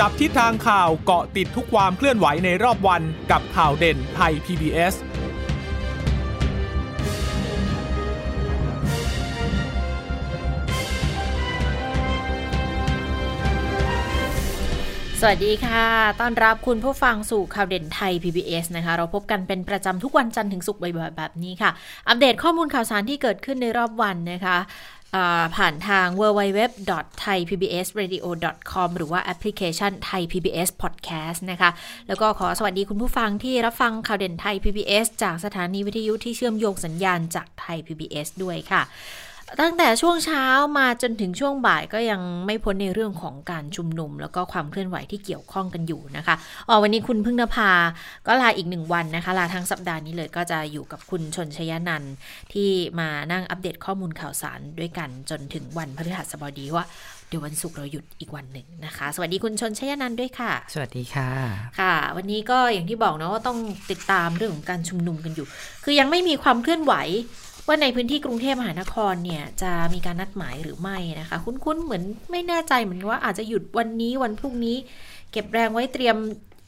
จับทิศทางข่าวเกาะติดทุกความเคลื่อนไหวในรอบวันกับข่าวเด่นไทย PBS สวัสดีค่ะ ต้อนรับคุณผู้ฟังสู่ข่าวเด่นไทย PBS นะคะ เราพบกันเป็นประจำทุกวันจันทร์ถึงศุกร์บ่อยๆ แบบนี้ค่ะ อัปเดตข้อมูลข่าวสารที่เกิดขึ้นในรอบวันนะคะ ผ่านทาง www.thaipbsradio.com หรือว่าแอปพลิเคชัน Thai PBS Podcast นะคะ แล้วก็ขอสวัสดีคุณผู้ฟังที่รับฟังข่าวเด่นไทย PBS จากสถานีวิทยุที่เชื่อมโยงสัญญาณจากไทย PBS ด้วยค่ะ ตั้งแต่ช่วงเช้ามาจนถึงช่วงบ่ายก็ยังไม่พ้นในเรื่องของการชุมนุม แล้วก็ความเคลื่อนไหวที่เกี่ยวข้องกันอยู่นะคะอ๋อวันนี้คุณพึ่งนภาก็ลาอีกหนึ่งวันนะคะ ลาทั้งสัปดาห์นี้เลยก็จะอยู่กับคุณชนชยานันที่มานั่งอัปเดตข้อมูลข่าวสารด้วยกันจนถึงวันพฤหัสบดีว่าเดี๋ยววันศุกร์เราหยุดอีกวันหนึ่งนะคะ สวัสดีคุณชนชยานันด้วยค่ะ สวัสดีค่ะ ค่ะ วันนี้ก็อย่างที่บอกนะว่าต้องติดตามเรื่องของการชุมนุมกันอยู่ คือยังไม่มีความเคลื่อนไหว ว่าในพื้นที่กรุงเทพมหานครเนี่ยจะมีการนัดหมายหรือไม่นะคะ คุ้นๆเหมือนไม่แน่ใจเหมือนว่าอาจจะหยุดวันนี้วันพรุ่งนี้ เก็บแรงไว้เตรียม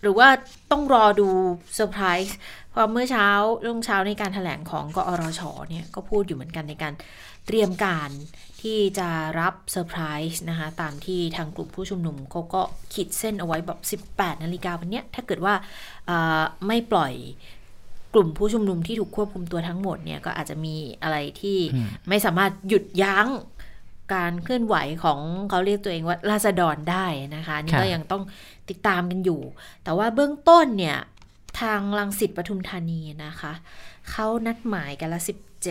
หรือว่าต้องรอดูเซอร์ไพรส์เพราะเมื่อเช้าเรื่องเช้าในการแถลงของกอร.ฉ.เนี่ยก็พูดอยู่เหมือนกันในการเตรียมการที่จะรับเซอร์ไพรส์นะคะตามที่ทางกลุ่มผู้ชุมนุมเขาก็ขีดเส้นเอาไว้แบบ 18 นาฬิกาวันนี้ถ้าเกิดว่าไม่ปล่อย กลุ่มผู้ชุมนุมที่ถูกควบคุมตัวทั้งหมดเนี่ยก็อาจจะมีอะไรที่ไม่สามารถหยุดยั้งการเคลื่อนไหวของเขาเรียกตัวเองว่าราษฎรได้นะคะนี่ก็ยังต้องติดตามกันอยู่ แต่ว่าเบื้องต้นเนี่ยทางรังสิตปทุมธานีนะคะเขานัดหมายกันละ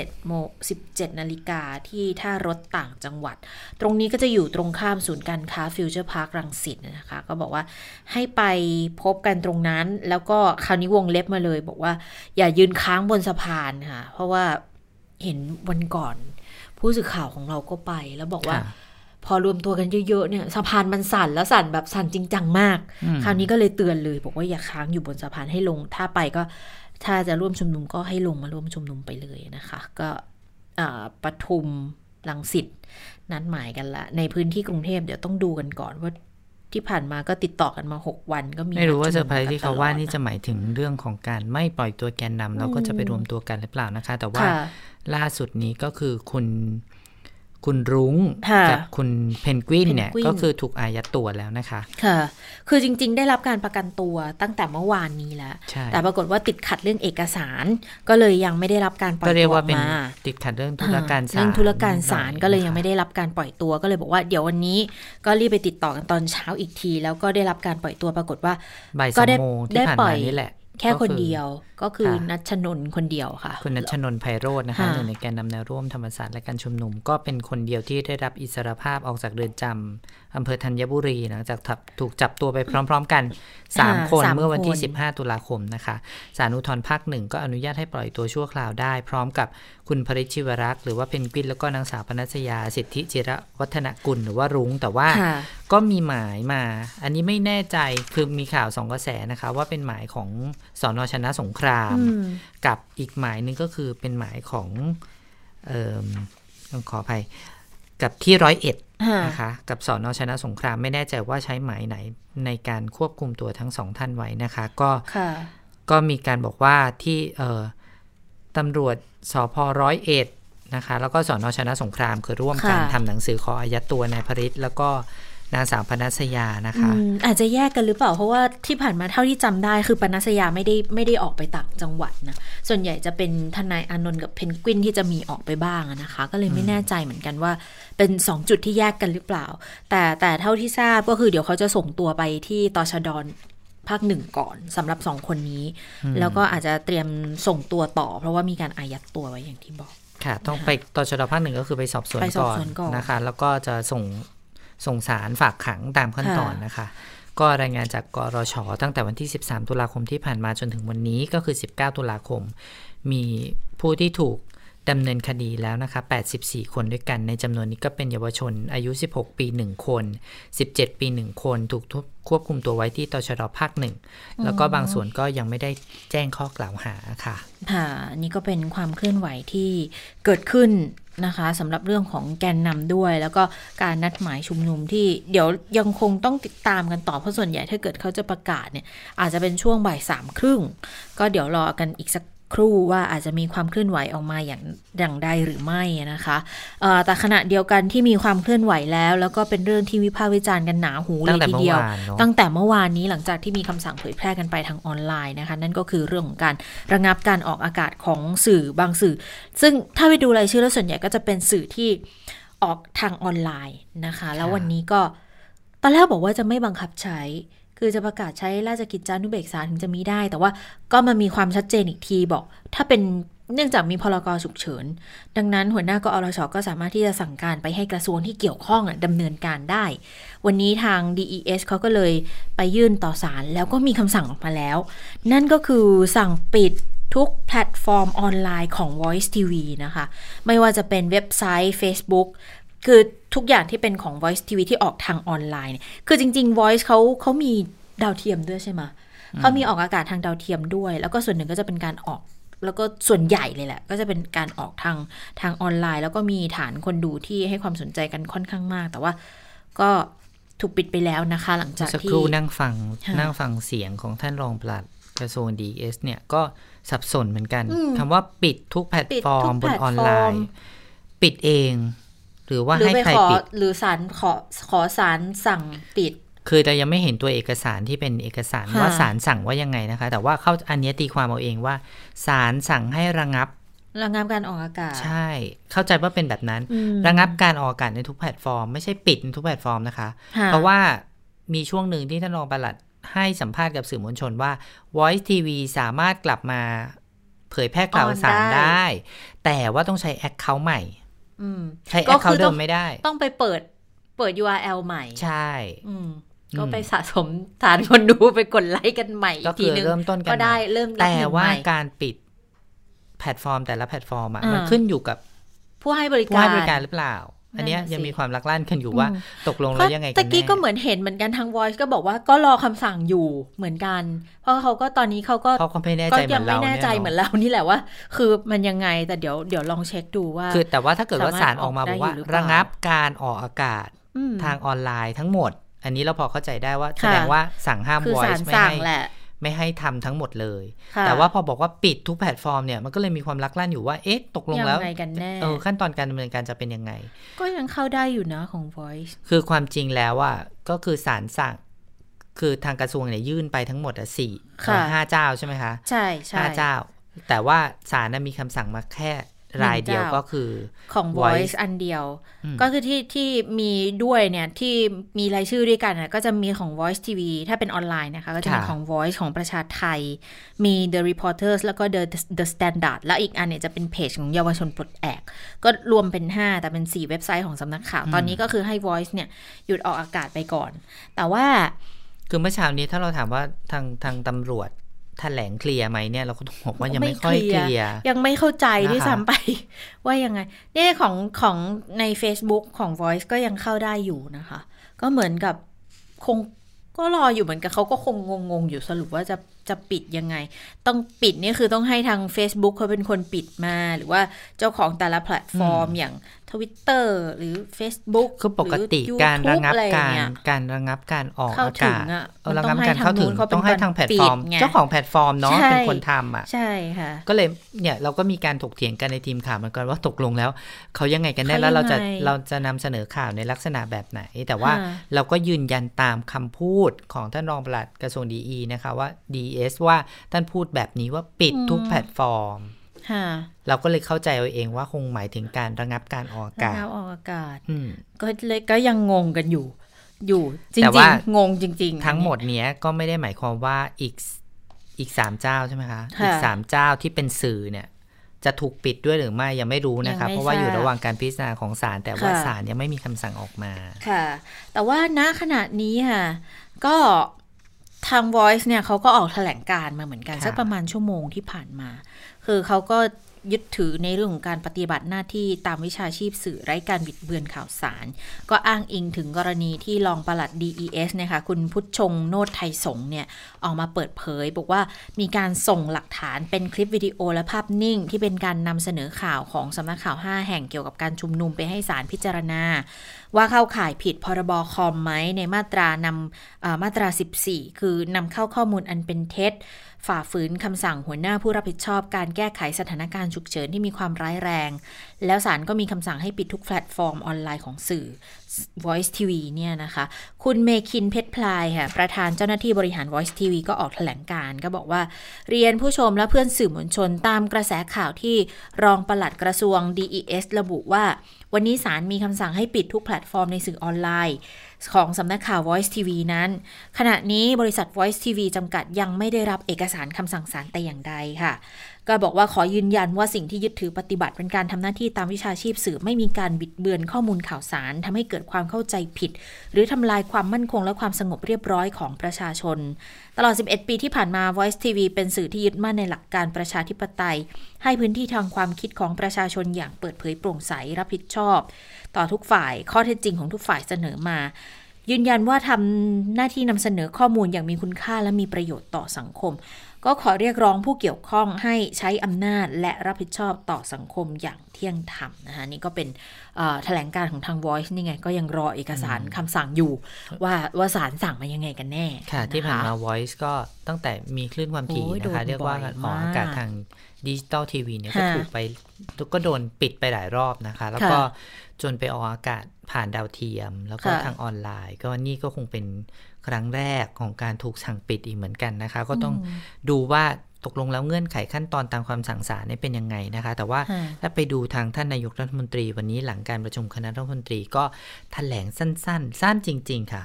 17โม17นาฬิกาที่ท่ารถต่างจังหวัด ตรงนี้ก็จะอยู่ตรงข้ามศูนย์การค้าฟิวเจอร์พาร์ครังสิตนะคะ ก็บอกว่าให้ไปพบกันตรงนั้น แล้วก็คราวนี้วงเล็บมาเลย บอกว่าอย่ายืนค้างบนสะพานค่ะ เพราะว่าเห็นวันก่อน ผู้สื่อข่าวของเราก็ไปแล้วบอกว่าพอรวมตัวกันเยอะๆเนี่ยสะพานมันสั่นแล้วสั่นแบบสั่นจริงจังมาก คราวนี้ก็เลยเตือนเลย บอกว่าอย่าค้างอยู่บนสะพานให้ลง ถ้าไปก็ ถ้าจะร่วมชุมนุมก็ให้ลงมาร่วมชุมนุมไปเลยนะคะ ก็ปทุมรังสิตนัดหมายกันละ ในพื้นที่กรุงเทพเดี๋ยวต้องดูกันก่อนว่าที่ผ่านมาก็ติดต่อกันมา 6 วันก็มี ไม่รู้ว่าเซอร์ไพรส์ที่เขาว่านี่จะหมายถึงเรื่องของการไม่ปล่อยตัวแกนนำแล้วก็จะไปรวมตัวกันหรือเปล่านะคะ แต่ว่าล่าสุดนี้ก็คือคุณ คุณรุ้งกับคุณเพนกวินเนี่ยก็คือถูกอายัดตัวแล้วนะคะค่ะ คือจริง ๆ ได้รับการประกันตัวตั้งแต่เมื่อวานนี้แล้ว แต่ปรากฏว่าติดขัดเรื่องเอกสาร ก็เลยยังไม่ได้รับการปล่อยตัวมาติดขัดเรื่องธุรการศาลเรื่องธุรการศาลก็เลยยังไม่ได้รับการปล่อยตัวก็เลยบอกว่าเดี๋ยววันนี้ก็รีบไปติดต่อกันตอนเช้าอีกที แล้วก็ได้รับการปล่อยตัวปรากฏว่าก็ได้ได้ปล่อยนี่แหละ แค่คนเดียวก็คือนัชนนคนเดียวค่ะ คุณนัชนนไพโรจน์นะคะหนึ่งในแกนนำแนวร่วมธรรมศาสตร์และการชุมนุม ก็เป็นคนเดียวที่ได้รับอิสรภาพออกจากเรือนจำ อำเภอธัญบุรีหลังจากถูกจับตัวไปพร้อม ๆ กัน 3 คนเมื่อวันที่ 15 ตุลาคมนะคะศาลอุทธรภาคหนึ่งก็อนุญาตให้ปล่อยตัวชั่วคราวได้ พร้อมกับคุณภริชิวรักษ์หรือว่าเพนกวินแล้วก็นางสาวปนัสยาสิทธิจิระวัฒนกุลหรือว่ารุ้งแต่ว่าก็มีหมายมา อันนี้ไม่แน่ใจคือมีข่าวสองกระแสนะคะ ว่าเป็นหมายของสอนอชนะสงคราม กับอีกหมายนึงก็คือเป็นหมายของเออขออภัยกับที่ร้อยเอ็ด นะคะกับสอนอชนะสงครามไม่แน่ใจว่าใช้หมายไหนในการควบคุมตัวทั้งสองท่านไว้นะคะ ก็ก็มีการบอกว่าที่เออตำรวจสพร้อยเอ็ดนะคะแล้วก็สอนอชนะสงครามคือร่วมกันทำหนังสือขออายัดตัวนายพริตแล้วก็ นางสาวปนัสยานะคะอาจจะแยกกันหรือเปล่าเพราะว่าที่ผ่านมาเท่าที่จำได้คือปนัสยาไม่ได้ไม่ได้ออกไปต่างจังหวัดนะส่วนใหญ่จะเป็นทนายอานนท์กับเพนกวินที่จะมีออกไปบ้างนะคะ ก็เลยไม่แน่ใจเหมือนกันว่า เป็นสองจุดที่แยกกันหรือเปล่า แต่แต่เท่าที่ทราบก็คือเดี๋ยวเขาจะส่งตัวไปที่ตชดอนภาคหนึ่งก่อนสำหรับสองคนนี้ แล้วก็อาจจะเตรียมส่งตัวต่อ เพราะว่ามีการอายัดตัวไว้อย่างที่บอกค่ะ ต้องไปตชดภาคหนึ่งก็คือไปสอบสวนก่อนนะคะ แล้วก็จะส่ง ส่งสารฝากขังตามขั้นตอนนะคะ ก็รายงานจากกรชตั้งแต่วันที่ 13 ตุลาคมที่ผ่านมาจนถึงวันนี้ก็คือ 19 ตุลาคม มีผู้ที่ถูก ดำเนินคดีแล้วนะคะ 84 คนด้วยกัน ในจำนวนนี้ก็เป็นเยาวชน อายุ 16 ปี 1 คน 17 ปี 1 คน ถูกควบคุมตัวไว้ที่ตชดภาคหนึ่ง แล้วก็บางส่วนก็ยังไม่ได้แจ้งข้อกล่าวหาค่ะ ค่ะ นี่ก็เป็นความเคลื่อนไหวที่เกิดขึ้นนะคะสำหรับเรื่องของแกนนำด้วย แล้วก็การนัดหมายชุมนุมที่เดี๋ยวยังคงต้องติดตามกันต่อ เพราะส่วนใหญ่ถ้าเกิดเขาจะประกาศเนี่ยอาจจะเป็นช่วงบ่ายสามครึ่ง ก็เดี๋ยวรอกันอีกสัก ครู่ว่าอาจจะมีความเคลื่อนไหวออกมาอย่างอย่างใดหรือไม่นะคะแต่ขณะเดียวกันที่มีความเคลื่อนไหวแล้ว แล้วก็เป็นเรื่องที่วิพากษ์วิจารณ์กันหนาหูเลยทีเดียว ตั้งแต่เมื่อวานนี้หลังจากที่มีคำสั่งเผยแพร่กันไปทางออนไลน์นะคะนั่นก็คือเรื่องของการระงับการออกอากาศของสื่อบางสื่อ ซึ่งถ้าไปดูรายชื่อแล้วส่วนใหญ่ก็จะเป็นสื่อที่ออกทางออนไลน์นะคะ แล้ววันนี้ก็ตอนแรกบอกว่าจะไม่บังคับใช้ คือจะประกาศใช้ราชกิจจานุเบกษาถึงจะมีได้ แต่ว่าก็มามีความชัดเจนอีกทีบอก ถ้าเป็นเนื่องจากมีพรกฉุกเฉิน ดังนั้นหัวหน้ากอรชก็สามารถที่จะสั่งการไปให้กระทรวงที่เกี่ยวข้องดำเนินการได้ วันนี้ทาง DES เขาก็เลยไปยื่นต่อศาลแล้วก็มีคำสั่งออกมาแล้ว นั่นก็คือสั่งปิดทุกแพลตฟอร์มออนไลน์ของ Voice TV นะคะ ไม่ว่าจะเป็นเว็บไซต์ Facebook คือทุกอย่างที่เป็นของ Voice TV ที่ออกทางออนไลน์คือจริง ๆ Voice เขาเขามีดาวเทียมด้วยใช่ไหมเขามีออกอากาศทางดาวเทียมด้วย แล้วก็ส่วนหนึ่งก็จะเป็นการออก แล้วก็ส่วนใหญ่เลยแหละ ก็จะเป็นการออกทางทางออนไลน์ แล้วก็มีฐานคนดูที่ให้ความสนใจกันค่อนข้างมาก แต่ว่าก็ถูกปิดไปแล้วนะคะ หลังจากที่สักครู่นั่งฟังนั่งฟังเสียงของท่านรองปลัดกระทรวง DES เนี่ยก็สับสนเหมือนกันคำว่าปิดทุกแพลตฟอร์มบนออนไลน์ ปิดเอง หรือว่าให้ใครปิดหรือศาลขอขอศาลสั่งปิด คือแต่ยังไม่เห็นตัวเอกสารที่เป็นเอกสารว่าศาลสั่งว่ายังไงนะคะ แต่ว่าเข้าอันนี้ตีความเอาเองว่าศาลสั่งให้ระงับระงับการออกอากาศ ใช่ เข้าใจว่าเป็นแบบนั้น ระงับการออกอากาศในทุกแพลตฟอร์ม ไม่ใช่ปิดในทุกแพลตฟอร์มนะคะ เพราะว่ามีช่วงหนึ่งที่ท่านรองปลัดให้สัมภาษณ์กับสื่อมวลชนว่า Voice TV สามารถกลับมาเผยแพร่ข่าวสารได้ แต่ว่าต้องใช้ account ใหม่ ใช้ account เดิมไม่ได้ ต้องไปเปิดเปิด URL ใหม่ ใช่ก็ไปสะสมฐานคนดูไปกดไลค์กันใหม่ก็คือเริ่มต้นกันก็ได้เริ่มแต่ว่าการปิดแพลตฟอร์มแต่ละแพลตฟอร์มอะมันขึ้นอยู่กับผู้ให้บริการผู้ให้บริการหรือเปล่า อันนี้ยังมีความลักลั่นกันอยู่ว่าตกลงแล้วยังไงกันแน่ตะกี้ก็เหมือนเห็นเหมือนกันทาง Voice ก็บอกว่าก็รอคำสั่งอยู่เหมือนกัน เพราะเขาก็ตอนนี้เขาก็เขาไม่แน่ใจเหมือนเราไม่แน่ใจเหมือนเรานี่แหละว่า คือมันยังไงแต่เดี๋ยวเดี๋ยวลองเช็คดูว่า คือแต่ว่าถ้าเกิดว่าศาลออกมาบอกว่า ระงับการออกอากาศทางออนไลน์ทั้งหมด อันนี้เราพอเข้าใจได้ว่าแสดงว่าสั่งห้าม voice ไม่ให้ ไม่ให้ทำทั้งหมดเลย แต่ว่าพอบอกว่าปิดทุกแพลตฟอร์มเนี่ยมันก็เลยมีความลักลั่นอยู่ว่าเอ๊ะตกลงแล้วเออขั้นตอนการดำเนินการจะเป็นยังไง ก็ยังเข้าได้อยู่นะของ voice คือความจริงแล้วอะก็คือสารสั่งคือทางกระทรวงเนี่ยยื่นไปทั้งหมดอะสี่ห้าเจ้าใช่ไหมคะ ใช่ใช่ห้าเจ้า แต่ว่าศาลมีคำสั่งมาแค่ รายเดียวก็คือของ Voice อันเดียว ก็คือที่ที่มีด้วยเนี่ยที่มีรายชื่อด้วยกันก็จะมีของ Voice TV ถ้าเป็นออนไลน์นะคะ ก็จะมีของ Voice ของประชาไทย มี The Reporters แล้วก็ The The Standard แล้วอีกอันเนี่ยจะเป็นเพจของเยาวชนปลดแอก ก็รวมเป็น 5 แต่เป็น 4 เว็บไซต์ของสำนักข่าว ตอนนี้ก็คือให้ Voice เนี่ยหยุดออกอากาศไปก่อน แต่ว่าคือเมื่อเช้านี้ถ้าเราถามว่าทางทางตำรวจ แถลงเคลียร์ไหมเนี่ยเราก็ต้องบอกว่ายังไม่ค่อยเคลียร์ยังไม่เข้าใจด้วยซ้ำไป ว่ายังไงเนี่ยของของใน Facebook ของ Voice ก็ยังเข้าได้อยู่นะคะ ก็เหมือนกับคงก็รออยู่เหมือนกับเขาก็คงงงๆอยู่สรุปว่าจะ จะปิดยังไง ต้องปิดนี่คือต้องให้ทาง Facebook เขาเป็นคนปิดมา หรือว่าเจ้าของแต่ละแพลตฟอร์มอย่างทวิตเตอร์หรือ Facebook คือปกติการระงับการการระงับการออกอากาศระงับการเข้าถึงต้องให้ทางแพลตฟอร์ม เจ้าของแพลตฟอร์มเนาะเป็นคนทำอะใช่ค่ะ ก็เลยเนี่ยเราก็มีการถกเถียงกันในทีมข่าวเหมือนกันว่าตกลงแล้วเขายังไงกันแน่แล้วเราจะเราจะนำเสนอข่าวในลักษณะแบบไหน แต่ว่าเราก็ยืนยันตามคำพูดของท่านรองปลัดกระทรวงดีนะคะว่า DS ว่าท่านพูดแบบนี้ว่าปิดทุกแพลตฟอร์มเราก็เลยเข้าใจเอาเองว่าคงหมายถึงการระงับการออกอากาศระงับออกอากาศก็เลยก็ยังงงกันอยู่ อยู่จริงๆงงจริง ๆ ทั้งหมดเนี้ยก็ไม่ได้หมายความว่าอีกอีกสามเจ้าใช่ไหมคะ อีกสามเจ้าที่เป็นสื่อเนี่ย จะถูกปิดด้วยหรือไม่ยังไม่รู้นะคะ เพราะว่าอยู่ระหว่างการพิจารณาของศาลแต่ว่าศาลยังไม่มีคำสั่งออกมาค่ะ แต่ว่าณขณะนี้ค่ะ ก็ ทาง Voice เนี่ยเขาก็ออกแถลงการมาเหมือนกัน สักประมาณชั่วโมงที่ผ่านมา คือเขาก็ ยึดถือในเรื่องของการปฏิบัติหน้าที่ตามวิชาชีพสื่อไร้การบิดเบือนข่าวสาร ก็อ้างอิงถึงกรณีที่รองปลัด DES นะคะคุณพุทธชงโนดไทยสงเนี่ยออกมาเปิดเผย บอกว่ามีการส่งหลักฐานเป็นคลิปวิดีโอและภาพนิ่ง ที่เป็นการนำเสนอข่าวของสำนักข่าว 5 แห่งเกี่ยวกับการชุมนุมไปให้ศาลพิจารณา ว่าเข้าข่ายผิดพรบคอมไหมในมาตรานำมาตรา 14 คือนำเข้าข้อมูลอันเป็นเท็จ ฝ่าฝืนคำสั่งหัวหน้าผู้รับผิดชอบการแก้ไขสถานการณ์ฉุกเฉินที่มีความร้ายแรง แล้วศาลก็มีคำสั่งให้ปิดทุกแพลตฟอร์มออนไลน์ของสื่อ Voice TV เนี่ยนะคะ คุณเมฆินทร์ เพชรพลายค่ะ ประธานเจ้าหน้าที่บริหาร Voice TV ก็ออกแถลงการณ์ก็บอกว่า เรียนผู้ชมและเพื่อนสื่อมวลชนตามกระแสข่าวที่รองปลัดกระทรวง DES ระบุว่า วันนี้ศาลมีคำสั่งให้ปิดทุกแพลตฟอร์มในสื่อออนไลน์ ของสำนักข่าว Voice TV นั้น ขณะนี้บริษัท Voice TV จำกัดยังไม่ได้รับเอกสารคำสั่งศาลแต่อย่างใดค่ะ ก็บอกว่าขอยืนยันว่าสิ่งที่ยึดถือปฏิบัติเป็นการทำหน้าที่ตามวิชาชีพสื่อไม่มีการบิดเบือนข้อมูลข่าวสารทำให้เกิดความเข้าใจผิด หรือทำลายความมั่นคงและความสงบเรียบร้อยของประชาชน ตลอด 11 ปีที่ผ่านมา Voice TV เป็นสื่อที่ยึดมั่นในหลักการประชาธิปไตย ให้พื้นที่ทางความคิดของประชาชนอย่างเปิดเผยโปร่งใสรับผิดชอบ ต่อทุกฝ่ายข้อเท็จจริงของทุกฝ่ายเสนอมา ยืนยันว่าทำหน้าที่นำเสนอข้อมูลอย่างมีคุณค่าและมีประโยชน์ต่อสังคม ก็ขอเรียกร้องผู้เกี่ยวข้องให้ใช้อำนาจและรับผิดชอบต่อสังคมอย่างเที่ยงธรรมนะคะนี่ก็เป็นแถลงการของทาง Voice นี่ไง ก็ยังรอเอกสารคำสั่งอยู่ ว่าว่าศาลสั่งมายังไงกันแน่ค่ะที่ผ่านมา Voice ก็ตั้งแต่มีคลื่นความถี่นะคะเรียกว่าการออกอากาศทางดิจิตอลทีวีเนี่ยก็ถูกไปก็โดนปิดไปหลายรอบนะคะ แล้วก็ จนไปออกอากาศผ่านดาวเทียม แล้วก็ทางออนไลน์ ก็นี่ก็คงเป็นครั้งแรกของการถูกสั่งปิดอีกเหมือนกันนะคะ ก็ต้องดูว่าตกลงแล้วเงื่อนไขขั้นตอนตามความสั่งศาลนี่เป็นยังไงนะคะ แต่ว่าถ้าไปดูทางท่านนายกรัฐมนตรีวันนี้หลังการประชุมคณะรัฐมนตรีก็แถลงสั้น ๆ สั้นจริง ๆ ค่ะ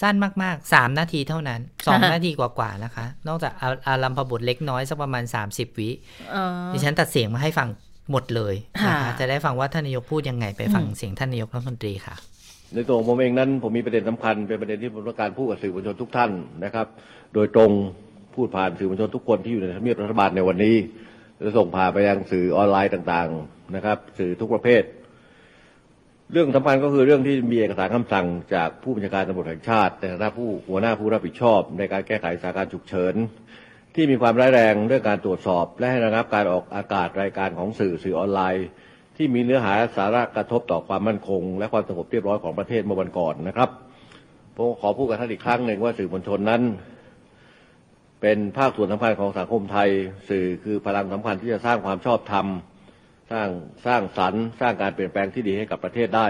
สั้นมากๆสามนาทีเท่านั้นสองนาทีกว่าๆนะคะ นอกจากอารัมพบทเล็กน้อยสักประมาณ 30 วิดิฉันตัดเสียงมาให้ฟัง หมดเลยนะคะจะได้ฟังว่าท่านนายกพูดยังไงไปฟังเสียงท่านนายกรัฐมนตรีค่ะ ในตัวผมเองนั้นผมมีประเด็นสำคัญเป็นประเด็นที่ผมต้องการพูดกับสื่อมวลชนทุกท่านนะครับ โดยตรงพูดผ่านสื่อมวลชนทุกคนที่อยู่ในทำเนียบรัฐบาลในวันนี้จะส่งผ่านไปยังสื่อออนไลน์ต่างๆนะครับ สื่อทุกประเภท เรื่องสำคัญก็คือเรื่องที่มีเอกสารคำสั่งจากผู้บัญชาการตำรวจแห่งชาติในฐานะผู้หัวหน้าผู้รับผิดชอบ ในการแก้ไขสถานการณ์ฉุกเฉิน ที่มีความร้ายแรงเรื่องการตรวจสอบ และให้ระงับการออกอากาศรายการของสื่อสื่อออนไลน์ ที่มีเนื้อหาสาระกระทบต่อความมั่นคง และความสงบเรียบร้อยของประเทศเมื่อวันก่อนนะครับผมขอพูดกับท่านอีกครั้งหนึ่งว่าสื่อมวลชนนั้น เป็นภาคส่วนสำคัญของสังคมไทย สื่อคือพลังสำคัญที่จะสร้างความชอบธรรมสร้างสร้างสรรค์ สร้างการเปลี่ยนแปลงที่ดีให้กับประเทศได้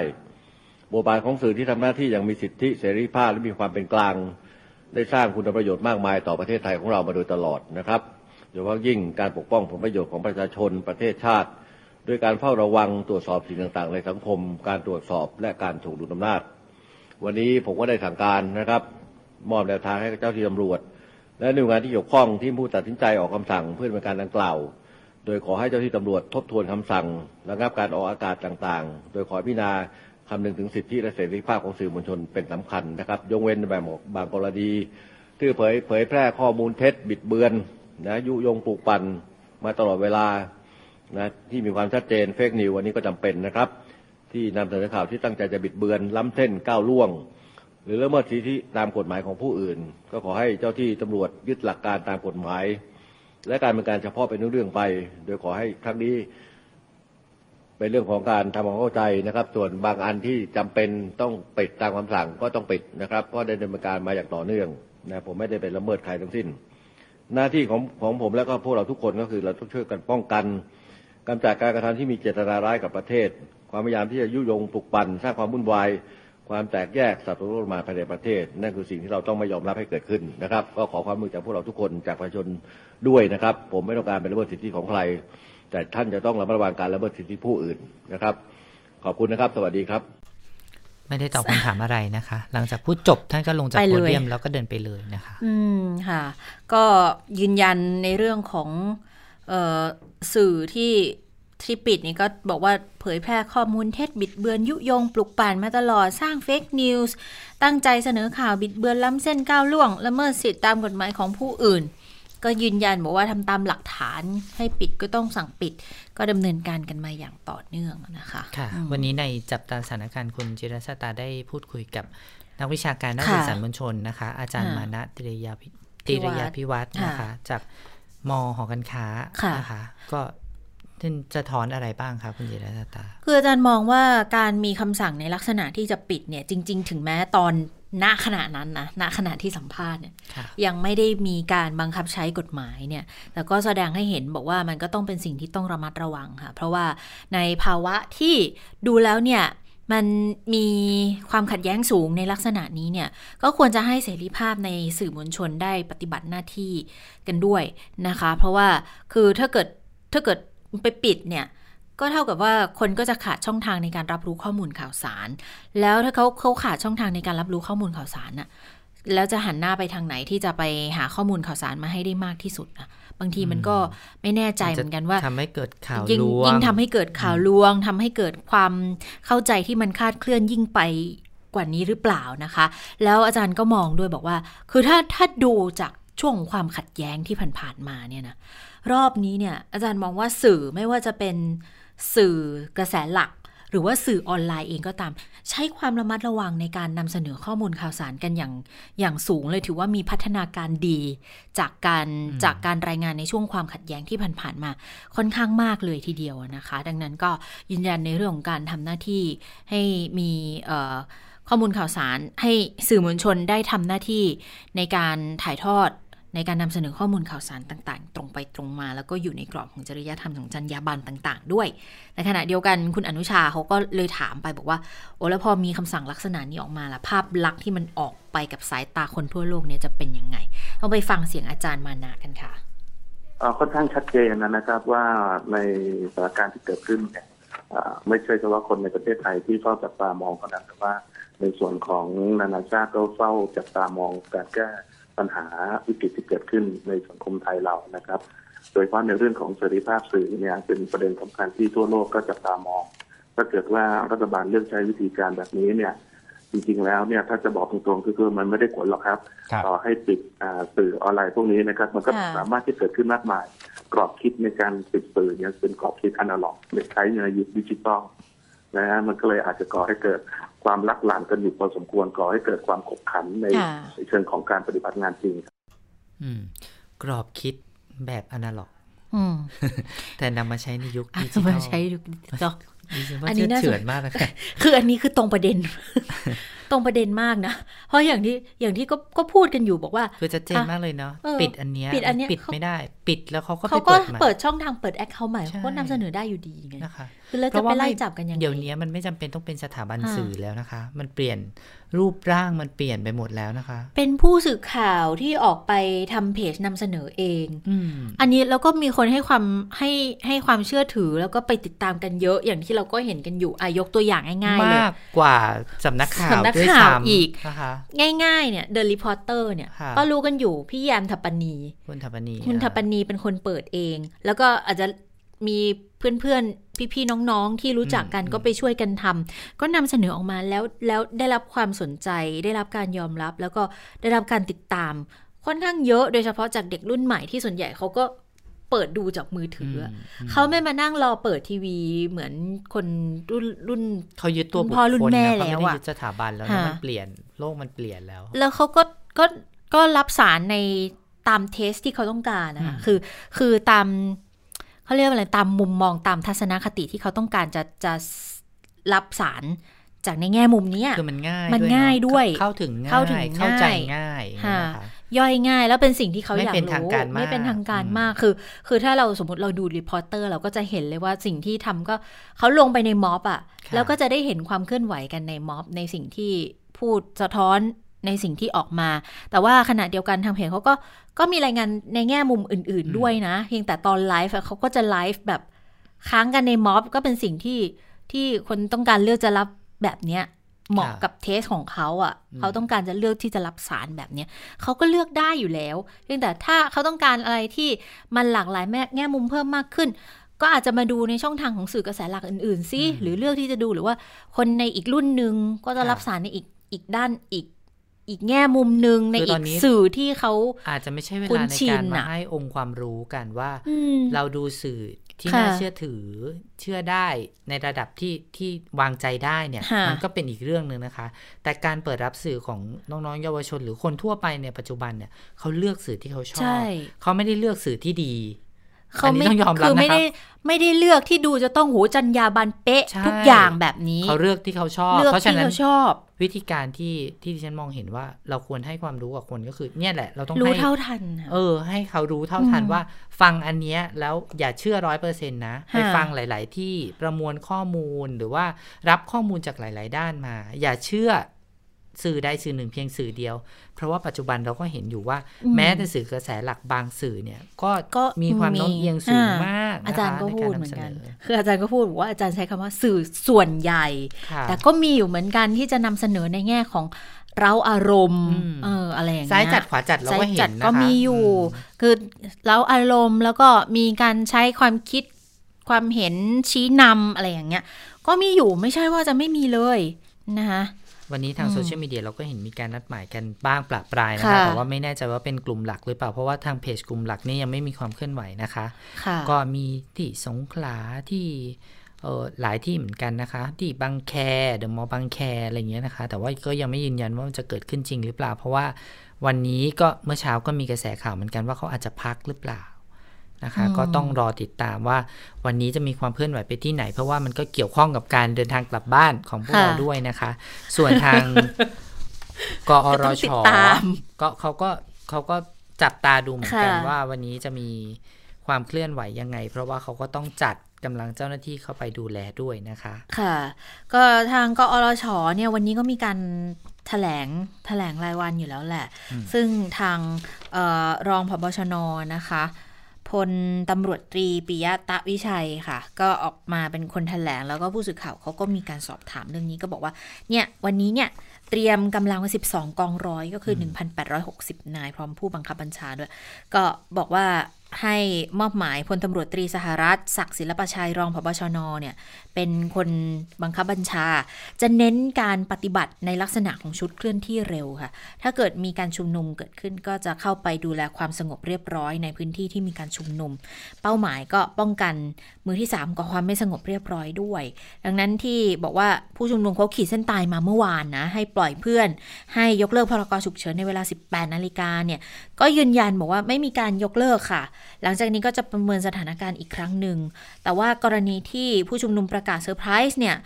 บทบาทของสื่อที่ทำหน้าที่อย่างมีสิทธิเสรีภาพและมีความเป็นกลาง ได้สร้างคุณประโยชน์มากมายต่อประเทศไทยของเรามาโดยตลอดนะครับโดยเฉพาะยิ่งการปกป้องผลประโยชน์ของประชาชนประเทศชาติ ด้วยการเฝ้าระวังตรวจสอบสิ่งต่างๆ ในสังคม การตรวจสอบและการถูกดูดอำนาจ วันนี้ผมก็ได้สั่งการนะครับ มอบแนวทางให้เจ้าที่ตำรวจ และหน่วยงานที่เกี่ยวข้องที่ผู้ตัดสินใจออกคำสั่งเพื่อเป็นการดังกล่าว โดยขอให้เจ้าที่ตำรวจทบทวนคำสั่งระงับการออกอากาศต่างๆ โดยขอพิจารณา คำนึงถึงสิทธิและเสรีภาพของสื่อมวลชนเป็นสำคัญนะครับยกเว้นแบบบางกรณีที่เผยเผยแพร่ข้อมูลเท็จบิดเบือนนะยุยงปลูกปั่นมาตลอดเวลานะที่มีความชัดเจนเฟกนิววันนี้ก็จำเป็นนะครับ ที่นำเสนอข่าวที่ตั้งใจจะบิดเบือน ล้ำเส้นก้าวล่วง หรือละเมิดสิทธิตามกฎหมายของผู้อื่น ก็ขอให้เจ้าที่ตำรวจยึดหลักการตามกฎหมาย และการเป็นการเฉพาะเป็นเรื่องไป โดยขอให้ครั้งนี้ เป็นเรื่องของการทำความเข้าใจนะครับ ส่วนบางอันที่จำเป็นต้องปิดตามคำสั่งก็ต้องปิดนะครับ เพราะได้ดำเนินการมาอย่างต่อเนื่องนะผมไม่ได้ไปละเมิดใครทั้งสิ้น หน้าที่ของของผมแล้วก็พวกเราทุกคนก็คือเราต้องช่วยกันป้องกันกำจัดการกระทำที่มีเจตนาร้ายกับประเทศ ความพยายามที่จะยุยงปลุกปั่นสร้างความวุ่นวายความแตกแยกสัตว์โลกมาภายในประเทศ นั่นคือสิ่งที่เราต้องไม่ยอมรับให้เกิดขึ้นนะครับ ก็ขอความมือจากพวกเราทุกคนจากประชาชนด้วยนะครับ ผมไม่ต้องการเป็นละเมิดสิทธิของใคร แต่ท่านจะต้องระมัดระวังการละเมิดสิทธิผู้อื่นนะครับ ขอบคุณนะครับ สวัสดีครับ ไม่ได้ตอบคำถามอะไรนะคะ หลังจากพูดจบท่านก็ลงจากโพเดียมแล้วก็เดินไปเลยนะคะ อืมค่ะ ก็ยืนยันในเรื่องของออสื่อที่ที่ปิดนี่ก็บอกว่าเผยแพร่ข้อมูลเท็จบิดเบือนยุยง ปลุกปั่นมาตลอดสร้าง fake news ตั้งใจเสนอข่าวบิดเบือนล้ำเส้นก้าวล่วงละเมิดสิทธิตามกฎหมายของผู้อื่น ก็ยืนยันบอกว่าทำตามหลักฐานให้ปิดก็ต้องสั่งปิด ก็ดำเนินการกันมาอย่างต่อเนื่องนะคะค่ะอืมวันนี้ในจับตาสถานการณ์คุณจิรสตาได้พูดคุยกับนักวิชาการนักค่ะสื่อสารมวลชนนะคะ อาจารย์ค่ะมานะติรยาพิพิติวัรฒน์ยาพิวัตรนะคะค่ะจากมหอการค้าค่ะนะคะ ก็จะถอนอะไรบ้างคะคุณจิรสตา คืออาจารย์มองว่าการมีคำสั่งในลักษณะที่จะปิดเนี่ย จริง ๆ ถึงแม้ตอน ณขณะนั้นนะณขณะที่สัมภาษณ์เนี่ยค่ะยังไม่ได้มีการบังคับใช้กฎหมายเนี่ยแต่ก็แสดงให้เห็นบอกว่ามันก็ต้องเป็นสิ่งที่ต้องระมัดระวังค่ะ เพราะว่าในภาวะที่ดูแล้วเนี่ยมันมีความขัดแย้งสูงในลักษณะนี้เนี่ย ก็ควรจะให้เสรีภาพในสื่อมวลชนได้ปฏิบัติหน้าที่กันด้วยนะคะ เพราะว่าคือถ้าเกิดถ้าเกิดไปปิดเนี่ย ก็เท่ากับว่าคนก็จะขาดช่องทางในการรับรู้ข้อมูลข่าวสาร แล้วถ้าเขาเขาขาดช่องทางในการรับรู้ข้อมูลข่าวสารน่ะแล้วจะหันหน้าไปทางไหนที่จะไปหาข้อมูลข่าวสารมาให้ได้มากที่สุดนะบางทีมันก็ไม่แน่ใจเหมือนกันว่าทำให้เกิดข่าวยิ่งลวงยิ่งทำให้เกิดข่าวลวงทำให้เกิดความเข้าใจที่มันคลาดเคลื่อนยิ่งไปกว่านี้หรือเปล่านะคะ แล้วอาจารย์ก็มองด้วยบอกว่า คือถ้าถ้าดูจากช่วงของความขัดแย้งที่ผ่านๆมาเนี่ยนะรอบนี้เนี่ยอาจารย์มองว่าสื่อไม่ว่าจะเป็น สื่อกระแสหลัก หรือว่าสื่อออนไลน์เองก็ตาม ใช้ความระมัดระวังในการนำเสนอข้อมูลข่าวสารกันอย่างอย่างสูงเลยถือว่ามีพัฒนาการดี จากการจากการรายงานในช่วงความขัดแย้งที่ผ่านๆมา ค่อนข้างมากเลยทีเดียวนะคะ ดังนั้นก็ยืนยันในเรื่องของการทำหน้าที่ให้มีเอ่อข้อมูลข่าวสารให้สื่อมวลชนได้ทำหน้าที่ในการถ่ายทอด ในการนำเสนอข้อมูลข่าวสารต่างๆ ตรงไปตรงมา แล้วก็อยู่ในกรอบของจริยธรรมของจรรยาบรรณต่าง ๆ ด้วย ในขณะเดียวกันคุณอนุชาเขาก็เลยถามไปบอกว่า โอ้แล้วพอมีคำสั่งลักษณะนี้ออกมาล่ะภาพลักษณ์ที่มันออกไปกับสายตาคนทั่วโลกเนี่ยจะเป็นยังไงเราไปฟังเสียงอาจารย์มานะกันค่ะค่อนข้างชัดเจนนะครับว่าในสถานการณ์ที่เกิดขึ้นเนี่ยไม่ใช่เฉพาะคนในประเทศไทยที่เฝ้าจับตามองเท่านั้นแต่ว่าในส่วนของนานาชาติก็เฝ้าจับตามองการแก้ ปัญหาวิกฤตที่เกิดขึ้นในสังคมไทยเรานะครับ โดยเฉพาะในเรื่องของเสรีภาพสื่อเนี่ยเป็นประเด็นสำคัญที่ทั่วโลกก็จับตามอง ถ้าเกิดว่ารัฐบาลเลือกใช้วิธีการแบบนี้เนี่ยจริงๆแล้วเนี่ยถ้าจะบอกตรงๆคือคือมันไม่ได้ผลหรอกครับครับต่อให้ปิดอ่าสื่อออนไลน์พวกนี้นะครับ มันก็ค่ะสามารถที่เกิดขึ้นมากมาย กรอบคิดในการปิดสื่อเนี่ยเป็นกรอบคิดอนาล็อกใช้ในยุคดิจิตอลนะฮะมันก็เลยอาจจะก่อให้เกิด ความลักหลานกันอยู่พอสมควรก่อให้เกิดความขบขันในค่ะในเชิงของการปฏิบัติงานจริงอืมกรอบคิดแบบอนาล็อกอืมแต่นำมาใช้ในยุคอาดิจจิจะทัมาลใช้ดูจอดิฉันว่าอันนี้เชื่อน่าสนเฉือนมากนะคะคืออันนี้คือตรงประเด็น ตรงประเด็นมากนะ เพราะอย่างที่อย่างที่ก็ก็พูดกันอยู่บอกว่า คือจะเจนมากเลยเนาะเออปิดอันเนี้ยปิดอันเนี้ยปิดไม่ได้ ปิดแล้วเขาก็ไปเขาก็เปิดใหม่เปิดช่องทางเปิดแอคเคาท์ใหม่ใช่เขาก็นำเสนอได้อยู่ดีไงนะคะคือแล้วเพจะราะไปว่าไล่ไม่จับกันยังไงเดี๋ยวนี้มันไม่จำเป็นต้องเป็นสถาบันอ่าสื่อแล้วนะคะ มันเปลี่ยนรูปร่างมันเปลี่ยนไปหมดแล้วนะคะ เป็นผู้สื่อข่าวที่ออกไปทำเพจนำเสนอเองอืมอันนี้แล้วก็มีคนให้ความให้ให้ความเชื่อถือแล้วก็ไปติดตามกันเยอะอย่างที่เราก็เห็นกันอยู่อายกตัวอย่างง่ายๆเลยมากกว่าสำนักข่าวสำนักด้วยข่าวซ้ำอีกนะคะง่าย ๆ เนี่ย The Reporter เนี่ยค่ะก็รู้กันอยู่พี่แยมทัปปนีคุณทัปนีคุณทัปปนีเป็นคนเปิดเอง แล้วก็อาจจะมีเพื่อนๆ พี่ๆ น้องๆ ที่รู้จักกันก็ไปช่วยกันทำก็นำเสนอออกมาแล้วแล้วได้รับความสนใจ ได้รับการยอมรับ แล้วก็ได้รับการติดตาม ค่อนข้างเยอะ โดยเฉพาะจากเด็กรุ่นใหม่ที่ส่วนใหญ่เขาก็เปิดดูจากมือถืออมอืมเขาไม่มานั่งรอเปิดทีวีเหมือนคนรุ่นรุ่นเขายึดตัวบุคพ่อรุ่คนลแม่นะเขาแล้ไม่วได้อะยึดสถาบันแล้วนะค่ะมันเปลี่ยนโลกมันเปลี่ยนแล้ว แล้วเขาก็ก็ก็รับสารใน ตามเทสที่เขาต้องการนะคะอืมคือคือตามเขาเรียกว่าอะไรตามมุมมองตามทัศนคติที่เขาต้องการจะจะรับสารจากในแง่มุมเนี้ยคือมันง่ายมันด้วยเอะง่ายด้วย เข้าถึงง่ายเข้าถึงเข้าใจง่ายง่ายอย่างค่ะเงี้ยนะคะย่อยง่ายแล้วเป็นสิ่งที่เขาไม่อยากเป็นรู้ทางการมากไม่เป็นทางการอืมมากคือ คือถ้าเราสมมติเราดูรีพอร์เตอร์เราก็จะเห็นเลยว่าสิ่งที่ทำก็เขาลงไปในม็อบอะ่ะค่ะแล้วก็จะได้เห็นความเคลื่อนไหวกันในม็อบในสิ่งที่พูดสะท้อน ในสิ่งที่ออกมา แต่ว่าขณะเดียวกันทางเพจเขาก็ก็มีรายงานในแง่มุมอื่น ๆ ด้วยนะ เพียงแต่ตอนไลฟ์อะเขาก็จะไลฟ์แบบค้างกันในม็อบก็เป็นสิ่งที่ที่คนต้องการเลือกจะรับแบบเนี้ยเหมาะค่ะกับเทสของเขาอะ่ะอืมเขาต้องการจะเลือกที่จะรับสารแบบเนี้ยเขาก็เลือกได้อยู่แล้ว เพียงแต่ถ้าเขาต้องการอะไรที่มันหลากหลายแม่แง่มุมเพิ่มมากขึ้น ก็อาจจะมาดูในช่องทางของสื่อกระแสหลักอื่นๆซิอืมหรือเลือกที่จะดูหรือว่าคนในอีกรุ่นหนึ่งก็จะค่ะรับสารในอีกอีกด้านอีก อีกแง่มุมหนึ่งในคืออีตอกนนี้สื่อที่เขาอาจจะไม่ใช่เวคุ้ลานในชิการนมาอะให้องค์ความรู้กันว่าอืมเราดูสื่อที่ค่ะน่าเชื่อถือเชื่อได้ในระดับที่ที่วางใจได้เนี่ยค่ะมันก็เป็นอีกเรื่องหนึ่งนะคะ แต่การเปิดรับสื่อของน้องๆเยาวชน หรือคนทั่วไปในปัจจุบันเนี่ยเขาเลือกสื่อที่เขาชอใช่บเขาไม่ได้เลือกสื่อที่ดี เขาไม่อันนี้ต้องยอมรับคือไม่นะครับได้ไม่ได้เลือกที่ดูจะต้องโหจัญญาบันเป๊ะใช่ทุกอย่างแบบนี้ เขาเลือกที่เขาชอบเลือกเพราะฉะที่นั้นเขาชอบ วิธีการที่ที่ดิฉันมองเห็นว่า เราควรให้ความรู้กับคนก็คือ เนี่ยแหละเราต้องรู้ให้เท่าทันน่ะเออ ให้เขารู้เท่าทันอืมว่า ฟังอันเนี้ยแล้วอย่าเชื่อร้อยเปอร์เซ็นต์นะ ไปค่ะฟังหลาย ๆ ที่ประมวลข้อมูลหรือว่ารับข้อมูลจากหลาย ๆ ด้านมา อย่าเชื่อ สื่อใดสื่อหนึ่งเพียงสื่อเดียว เพราะว่าปัจจุบันเราก็เห็นอยู่ว่าอืมแม้แต่สื่อกระแสหลักบางสื่อเนี่ยก็ก็มีความโน้มเอียงสูงมากอาจารย์ก็นะคะพูดใาเหมือนำกันสคืออาจารย์ก็พูดบอกว่าอาจารย์ใช้คำว่าสื่อส่วนใหญ่ค่ะแต่ก็มีอยู่เหมือนกันที่จะนำเสนอในแง่ของเราอารมณ์อืมเอออะไรอย่างเงี้ยซ้ายจัดขวาจัดเราก็เห็นซ้ายจัดนะคะก็มีอยู่อืมคือเราอารมณ์แล้วก็มีการใช้ความคิดความเห็นชี้นำอะไรอย่างเงี้ย ก็มีอยู่ไม่ใช่ว่าจะไม่มีเลยนะคะ วันนี้ทางอืมโซเชียลมีเดียเราก็เห็นมีการนัดหมายกันบ้างปละปลายนะคะค่ะแต่ว่าไม่แน่ใจว่าเป็นกลุ่มหลักหรือเปล่า เพราะว่าทางเพจกลุ่มหลักนี่ยังไม่มีความเคลื่อนไหวนะคะค่ะก็มีที่สงขลาที่เออหลายที่เหมือนกันนะคะ ที่บางแคเดอะมอลล์บางแคอะไรเงี้ยนะคะ แต่ว่าก็ยังไม่ยืนยันว่ามันจะเกิดขึ้นจริงหรือเปล่า เพราะว่าวันนี้ก็เมื่อเช้าก็มีกระแสข่าวเหมือนกันว่าเขาอาจจะพักหรือเปล่า นะคะอืมก็ต้องรอติดตามว่าวันนี้จะมีความเคลื่อนไหวไปที่ไหน เพราะว่ามันก็เกี่ยวข้องกับการเดินทางกลับบ้านของพวกเราด้วยนะคะ ส่วนทางกอรต้องติชดตามก็เขาก็เขาก็จับตาดูเหมือนกันค่ะว่าวันนี้จะมีความเคลื่อนไหวยังไง เพราะว่าเขาก็ต้องจัดกำลังเจ้าหน้าที่เข้าไปดูแลด้วยนะคะ ค่ะ ก็ทางกอรชเนี่ยวันนี้ก็มีการแถลงแถลงรายวันอยู่แล้วแหละอืมซึ่งทางเออรองพบชนนะคะ พลตำรวจตรีปิยะตะวิชัยค่ะ ก็ออกมาเป็นคนแถลง แล้วก็ผู้สื่อข่าวเขาก็มีการสอบถามเรื่องนี้ก็บอกว่าเนี่ยวันนี้เนี่ยเตรียมกำลังไว้12 กองร้อยก็คือ 1,860 นาย พร้อมผู้บังคับบัญชาด้วย ก็บอกว่า ให้มอบหมายพลตำรวจตรีสหรัฐศักดิ์ศิลปชัยรองพบชนเนี่ยเป็นคนบังคับบัญชา จะเน้นการปฏิบัติในลักษณะของชุดเคลื่อนที่เร็วค่ะ ถ้าเกิดมีการชุมนุมเกิดขึ้นก็จะเข้าไปดูแลความสงบเรียบร้อยในพื้นที่ที่มีการชุมนุม เป้าหมายก็ป้องกันมือที่ 3ก่อความไม่สงบเรียบร้อยด้วย ดังนั้นที่บอกว่าผู้ชุมนุมเขาขีดเส้นตายมาเมื่อวานนะให้ปล่อยเพื่อน ให้ยกเลิกพรกฉุกเฉินในเวลา 18นาฬิกาเนี่ยก็ยืนยันบอกว่าไม่มีการยกเลิกค่ะหลังจากนี้ก็จะประเมินสถานการณ์อีกครั้งหนึ่ง แต่ว่ากรณีที่ผู้ชุมนุมประกาศเซอร์ไพรส์เนี่ย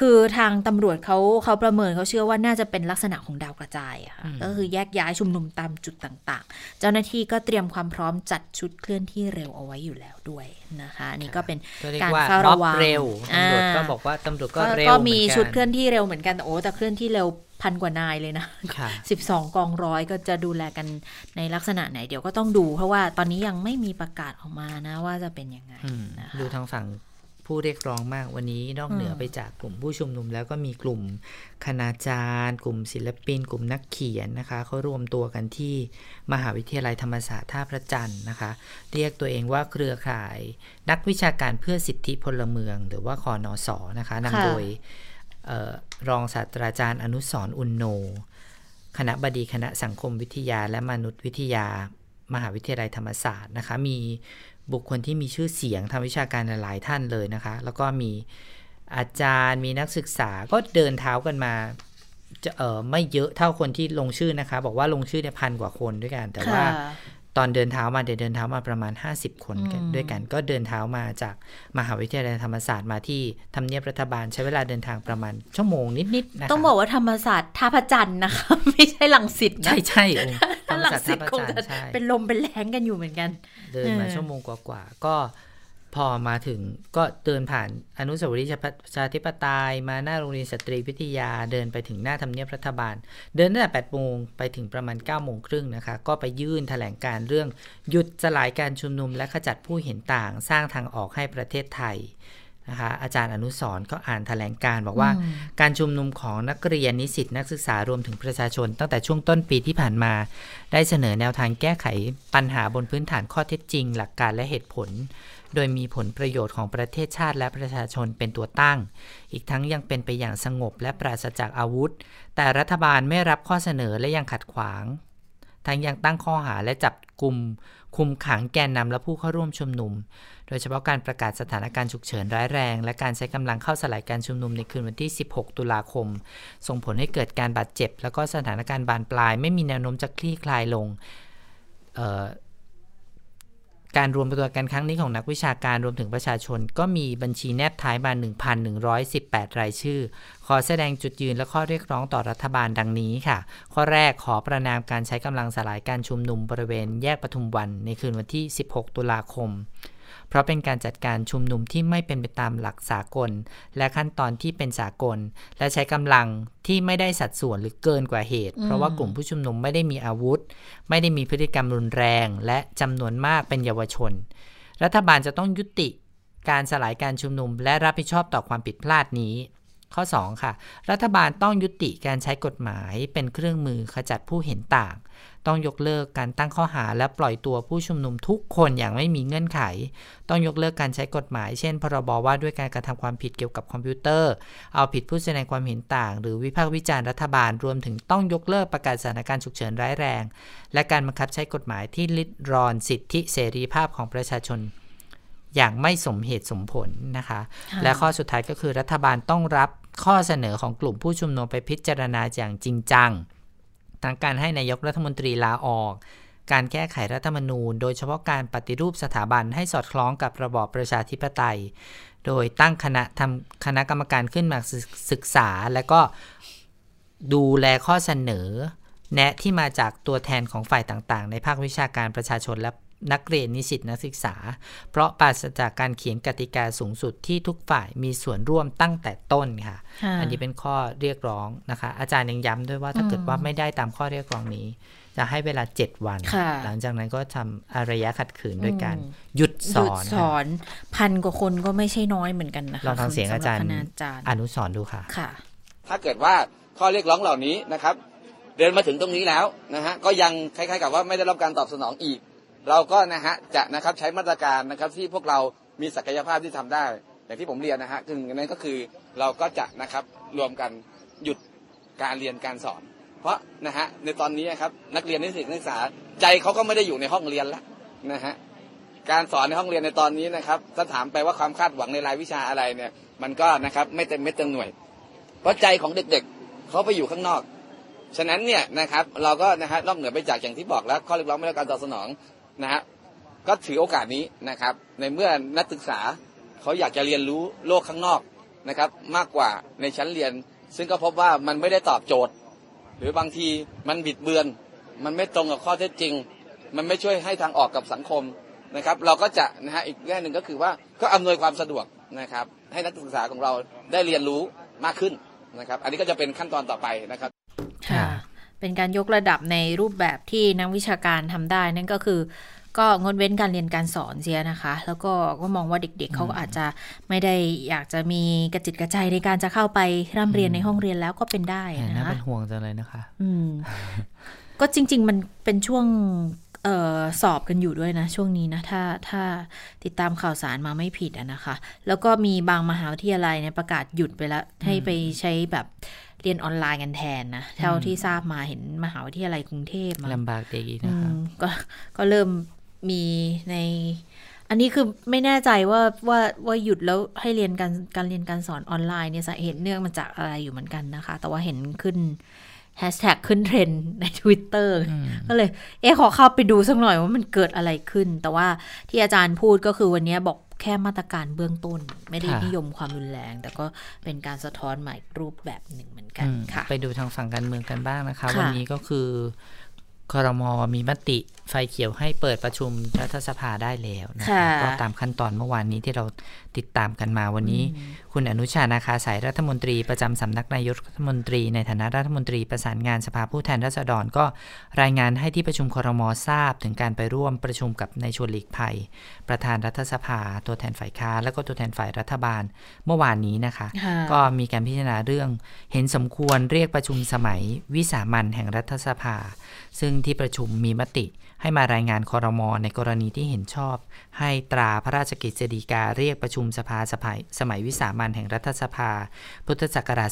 คือทางตำรวจเขาเขาประเมินเขาเชื่อว่าน่าจะเป็นลักษณะของดาวกระจายอะค่ะอืมก็คือแยกย้ายชุมนุมตามจุดต่างๆ เจ้าหน้าที่ก็เตรียมความพร้อมจัดชุดเคลื่อนที่เร็วเอาไว้อยู่แล้วด้วยนะคะอันนี่ก็เป็นก็เรียกการว่าเฝ้าม็อระบวังเร็วตำรวจก็อ่าบอกว่าตำรวจก็ก็เร็วก็เหมีอนกันชุดเคลื่อนที่เร็วเหมือนกันแต่โอ้แต่เคลื่อนที่เร็วพันกว่านายเลยนะค่ะ12กองร้อยก็จะดูแลกันในลักษณะไหนเดี๋ยวก็ต้องดู เพราะว่าตอนนี้ยังไม่มีประกาศออกมานะว่าจะเป็นยังไงอืมนะคะดูทางฝั่ง ผู้เรียกร้องมากวันนี้นอกเหนืออืมไปจากกลุ่มผู้ชุมนุม แล้วก็มีกลุ่มคณาจารย์ กลุ่มศิลปิน กลุ่มนักเขียนนะคะเขารวมตัวกันที่มหาวิทยาลัยธรรมศาสตร์ท่าพระจันทร์นะคะ เรียกตัวเองว่าเครือข่าย นักวิชาการเพื่อสิทธิพลเมือง หรือว่าคอนอสอนะคะนำโดยเอ่อรองศาสตราจารย์อนุสรณ์อุณโน คณะบดีคณะสังคมวิทยาและมนุษยวิทยามหาวิทยาลัยธรรมศาสตร์นะคะมี บุคคลที่มีชื่อเสียงทางวิชาการหลายท่านเลยนะคะ แล้วก็มีอาจารย์มีนักศึกษาก็เดินเท้ากันมาจะเออไม่เยอะเท่าคนที่ลงชื่อนะคะ บอกว่าลงชื่อเนี่ยพันกว่าคนด้วยกัน แต่ว่า ตอนเดินเท้ามาเดี๋ยวเดินเท้ามาประมาณ 50 คนกันอืมด้วยกันก็เดินเท้ามาจากมหาวิทยาลัยธรรมศาสตร์มาที่ทำเนียบรัฐบาลใช้เวลาเดินทางประมาณชั่วโมงนิดๆนะคะต้องบอกว่าธรรมศาสตร์ท่าพระจันทร์นะคะไม่ใช่ลังสิตนะใช่ใช่โอ้ธรถ้ารมลังศาสตร์สิท่าตพระคงจันทจะร์ใช่เป็นลมเป็นแรงกันอยู่เหมือนกัน เดินมาเออชั่วโมงกว่าๆก็ พอมาถึงก็เดินผ่านอนุสาวรีย์ประชาธิปไตยมาหน้าโรงเรียนสตรีวิทยาเดินไปถึงหน้าทำเนียบรัฐบาล เดินตั้งแต่8โมงไปถึงประมาณ9โมงครึ่งนะคะ ก็ไปยื่นแถลงการเรื่องหยุดสลายการชุมนุมและขจัดผู้เห็นต่างสร้างทางออกให้ประเทศไทยนะคะอาจารย์อนุสรก็อ่านแถลงการบอกว่า การชุมนุมของนักเรียนนิสิตนักศึกษารวมถึงประชาชน ตั้งแต่ช่วงต้นปีที่ผ่านมา ได้เสนอแนวทางแก้ไขปัญหาบนพื้นฐานข้อเท็จจริง หลักการและเหตุผล โดยมีผลประโยชน์ของประเทศชาติและประชาชนเป็นตัวตั้ง อีกทั้งยังเป็นไปอย่างสงบและปราศจากอาวุธ แต่รัฐบาลไม่รับข้อเสนอและยังขัดขวาง ทั้งยังตั้งข้อหาและจับกลุ่มคุมขังแกนนำและผู้เข้าร่วมชุมนุม โดยเฉพาะการประกาศสถานการณ์ฉุกเฉินร้ายแรง และการใช้กำลังเข้าสลายการชุมนุมในคืนวันที่ 16 ตุลาคม ส่งผลให้เกิดการบาดเจ็บ แล้วก็สถานการณ์บานปลาย ไม่มีแนวโน้มจะคลี่คลายลง การรวมตัวกันครั้งนี้ของนักวิชาการรวมถึงประชาชน ก็มีบัญชีแนบท้ายมา 1,118 รายชื่อ ขอแสดงจุดยืนและข้อเรียกร้องต่อรัฐบาลดังนี้ค่ะ ข้อแรกขอประนามการใช้กำลังสลายการชุมนุมบริเวณแยกปทุมวันในคืนวันที่ 16 ตุลาคม ราะเป็นการจัดการชุมนุมที่ไม่เป็นไปตามหลักสากล และขั้นตอนที่เป็นสากล และใช้กำลังที่ไม่ได้สัดส่วนหรือเกินกว่าเหตุ เพราะว่ากลุ่มผู้ชุมนุมไม่ได้มีอาวุธ ไม่ได้มีพฤติกรรมรุนแรง และจำนวนมากเป็นเยาวชน รัฐบาลจะต้องยุติการสลายการชุมนุม และรับผิดชอบต่อความผิดพลาดนี้ ข้อ 2 ค่ะ รัฐบาลต้องยุติการใช้กฎหมายเป็นเครื่องมือขจัดผู้เห็นต่าง ต้องยกเลิกการตั้งข้อหาและปล่อยตัวผู้ชุมนุมทุกคนอย่างไม่มีเงื่อนไข ต้องยกเลิกการใช้กฎหมาย เช่น พรบว่าด้วยการกระทำความผิดเกี่ยวกับคอมพิวเตอร์ เอาผิดผู้แสดงความเห็นต่าง หรือวิพากษ์วิจารณ์รัฐบาล รวมถึงต้องยกเลิกประกาศสถานการณ์ฉุกเฉินร้ายแรง และการบังคับใช้กฎหมายที่ลิดรอนสิทธิเสรีภาพของประชาชนอย่างไม่สมเหตุสมผลนะคะค่ะและข้อสุดท้ายก็คือรัฐบาลต้องรับข้อเสนอของกลุ่มผู้ชุมนุมไปพิจารณาอย่างจริงจัง ทั้งการให้นายกรัฐมนตรีลาออก การแก้ไขรัฐธรรมนูญ โดยเฉพาะการปฏิรูปสถาบันให้สอดคล้องกับระบอบประชาธิปไตย โดยตั้งคณะทำคณะกรรมการขึ้นมาศึกศึกษา และก็ดูแลข้อเสนอ แนะที่มาจากตัวแทนของฝ่ายต่างๆ ในภาควิชาการประชาชนและ นักเรียนนิสิตนักศึกษา เพราะปราศจากการเขียนกติกาสูงสุดที่ทุกฝ่ายมีส่วนร่วมตั้งแต่ต้นค่ะค่ะอันนี้เป็นข้อเรียกร้องนะคะ อาจารย์ยังย้ำด้วยว่าถ้าเกิดว่าไม่ได้ตามข้อเรียกร้องนี้ จะให้เวลา 7 วันค่ะหลังจากนั้นก็ทำอารยะขัดขืนโดยการอืมหยุดสหยุอดนสอนพันกว่าคนก็ไม่ใช่น้อยเหมือนกันนะคะลองฟังเสียงอาจารย์สำหบคณอาจารย์อนุสรณ์ดูค่ะค่ะ ถ้าเกิดว่าข้อเรียกร้องเหล่านี้นะครับเดินมาถึงตรงนี้แล้วนะฮะก็ยังคล้ายๆกับว่าไม่ได้รับการตอบสนองอีก เราก็นะฮะจะนะครับใช้มาตรการนะครับที่พวกเรามีศักยภาพที่ทำได้ อย่างที่ผมเรียนนะฮะคือนั้นก็คือเราก็จะนะครับรวมกันหยุดการเรียนการสอน เพราะนะฮะในตอนนี้ครับนักเรียนนิสิตนักศึกษาใจเขาก็ไม่ได้อยู่ในห้องเรียนแล้วนะฮะการสอนในห้องเรียนในตอนนี้นะครับถ้าถามไปว่าความคาดหวังในรายวิชาอะไรเนี่ย มันก็นะครับไม่เต็มเม็ดเต็มหน่วย เพราะใจของเด็กๆเขาไปอยู่ข้างนอก ฉะนั้นเนี่ยนะครับเราก็นะฮะนอกเหนือไปจากอย่างที่บอกแล้วข้อเรียกร้องไม่ได้รับการตอบสนอง นะฮะก็ถือโอกาสนี้นะครับ ในเมื่อนักศึกษาเขาอยากจะเรียนรู้โลกข้างนอกนะครับ มากกว่าในชั้นเรียน ซึ่งก็พบว่ามันไม่ได้ตอบโจทย์ หรือบางทีมันบิดเบือน มันไม่ตรงกับข้อเท็จจริง มันไม่ช่วยให้ทางออกกับสังคมนะครับ เราก็จะนะฮะอีกแง่หนึ่งก็คือว่าก็อำนวยความสะดวกนะครับ ให้นักศึกษาของเราได้เรียนรู้มากขึ้นนะครับ อันนี้ก็จะเป็นขั้นตอนต่อไปนะครับ เป็นการยกระดับในรูปแบบที่นักวิชาการทำได้ นั่นก็คือ ก็งดเว้นการเรียนการสอนเสียนะคะ แล้วก็ก็มองว่าเด็กๆเขาก็อาจจะไม่ได้อยากจะมีกระจิตกระใจในการจะเข้าไปร่ำเรียนในห้องเรียนแล้วก็เป็นได้น่านะคะเป็นห่วงจังเลยนะคะ อืมก็จริง ๆ มันเป็นช่วงเออสอบกันอยู่ด้วยนะ ช่วงนี้นะ ถ้าถ้าติดตามข่าวสารมาไม่ผิดอะนะคะ แล้วก็มีบางมหาวิทยาลัยเนี่ยประกาศหยุดไปแล้ว ให้ไปใช้แบบ เรียนออนไลน์กันแทนนะเท่าที่ทราบมาเห็นมหาวิทยาลัยกรุงเทพมาลำบากเด็กอีกอืนะคะมก็ก็เริ่มมีใน อันนี้คือไม่แน่ใจว่าว่าว่าหยุดแล้วให้เรียนการการเรียนการสอนออนไลน์เนี่ยสาเหตุเนื่องมาจากอะไรอยู่เหมือนกันนะคะ แต่ว่าเห็นขึ้น แฮชแท็กขึ้นเทรนด์ใน Twitter ก็เลย เอ๊ะขอเข้าไปดูสักหน่อยว่ามันเกิดอะไรขึ้น แต่ว่าที่อาจารย์พูดก็คือวันนี้บอกแค่มาตรการเบื้องต้น ไม่ได้ค่ะนิยมความรุนแรง แต่ก็เป็นการสะท้อนใหม่รูปแบบหนึ่งเหมือนกันอืมค่ะ ไปดูทางฝั่งการเมืองกันบ้างนะคะค่ะวันนี้ก็คือครมมีมติ ไฟเขียวให้เปิดประชุมรัฐสภาได้แล้วนะคะค่ะก็ตามขั้นตอนเมื่อวานนี้ที่เราติดตามกันมาวันนี้ คุณอนุชานาคาสายรัฐมนตรีประจำสำนักนายกรัฐมนตรี ในฐานะรัฐมนตรีประสานงานสภาผู้แทนราษฎรก็รายงานให้ที่ประชุมครมทราบ ถึงการไปร่วมประชุมกับนายชวนหลีกภัย ประธานรัฐสภา ตัวแทนฝ่ายค้านและก็ตัวแทนฝ่ายรัฐบาลเมื่อวานนี้นะคะค่ะก็มีการพิจารณาเรื่องเห็นสมควรเรียกประชุมสมัยวิสามันแห่งรัฐสภา ซึ่งที่ประชุมมีมติ ให้มารายงานคอรมอในกรณีที่เห็นชอบ ให้ตราพระราชกิจสีกาเรียกประชุมสภาสภายสมัยวิสามันแห่งรัฐสภา พุทธศักราช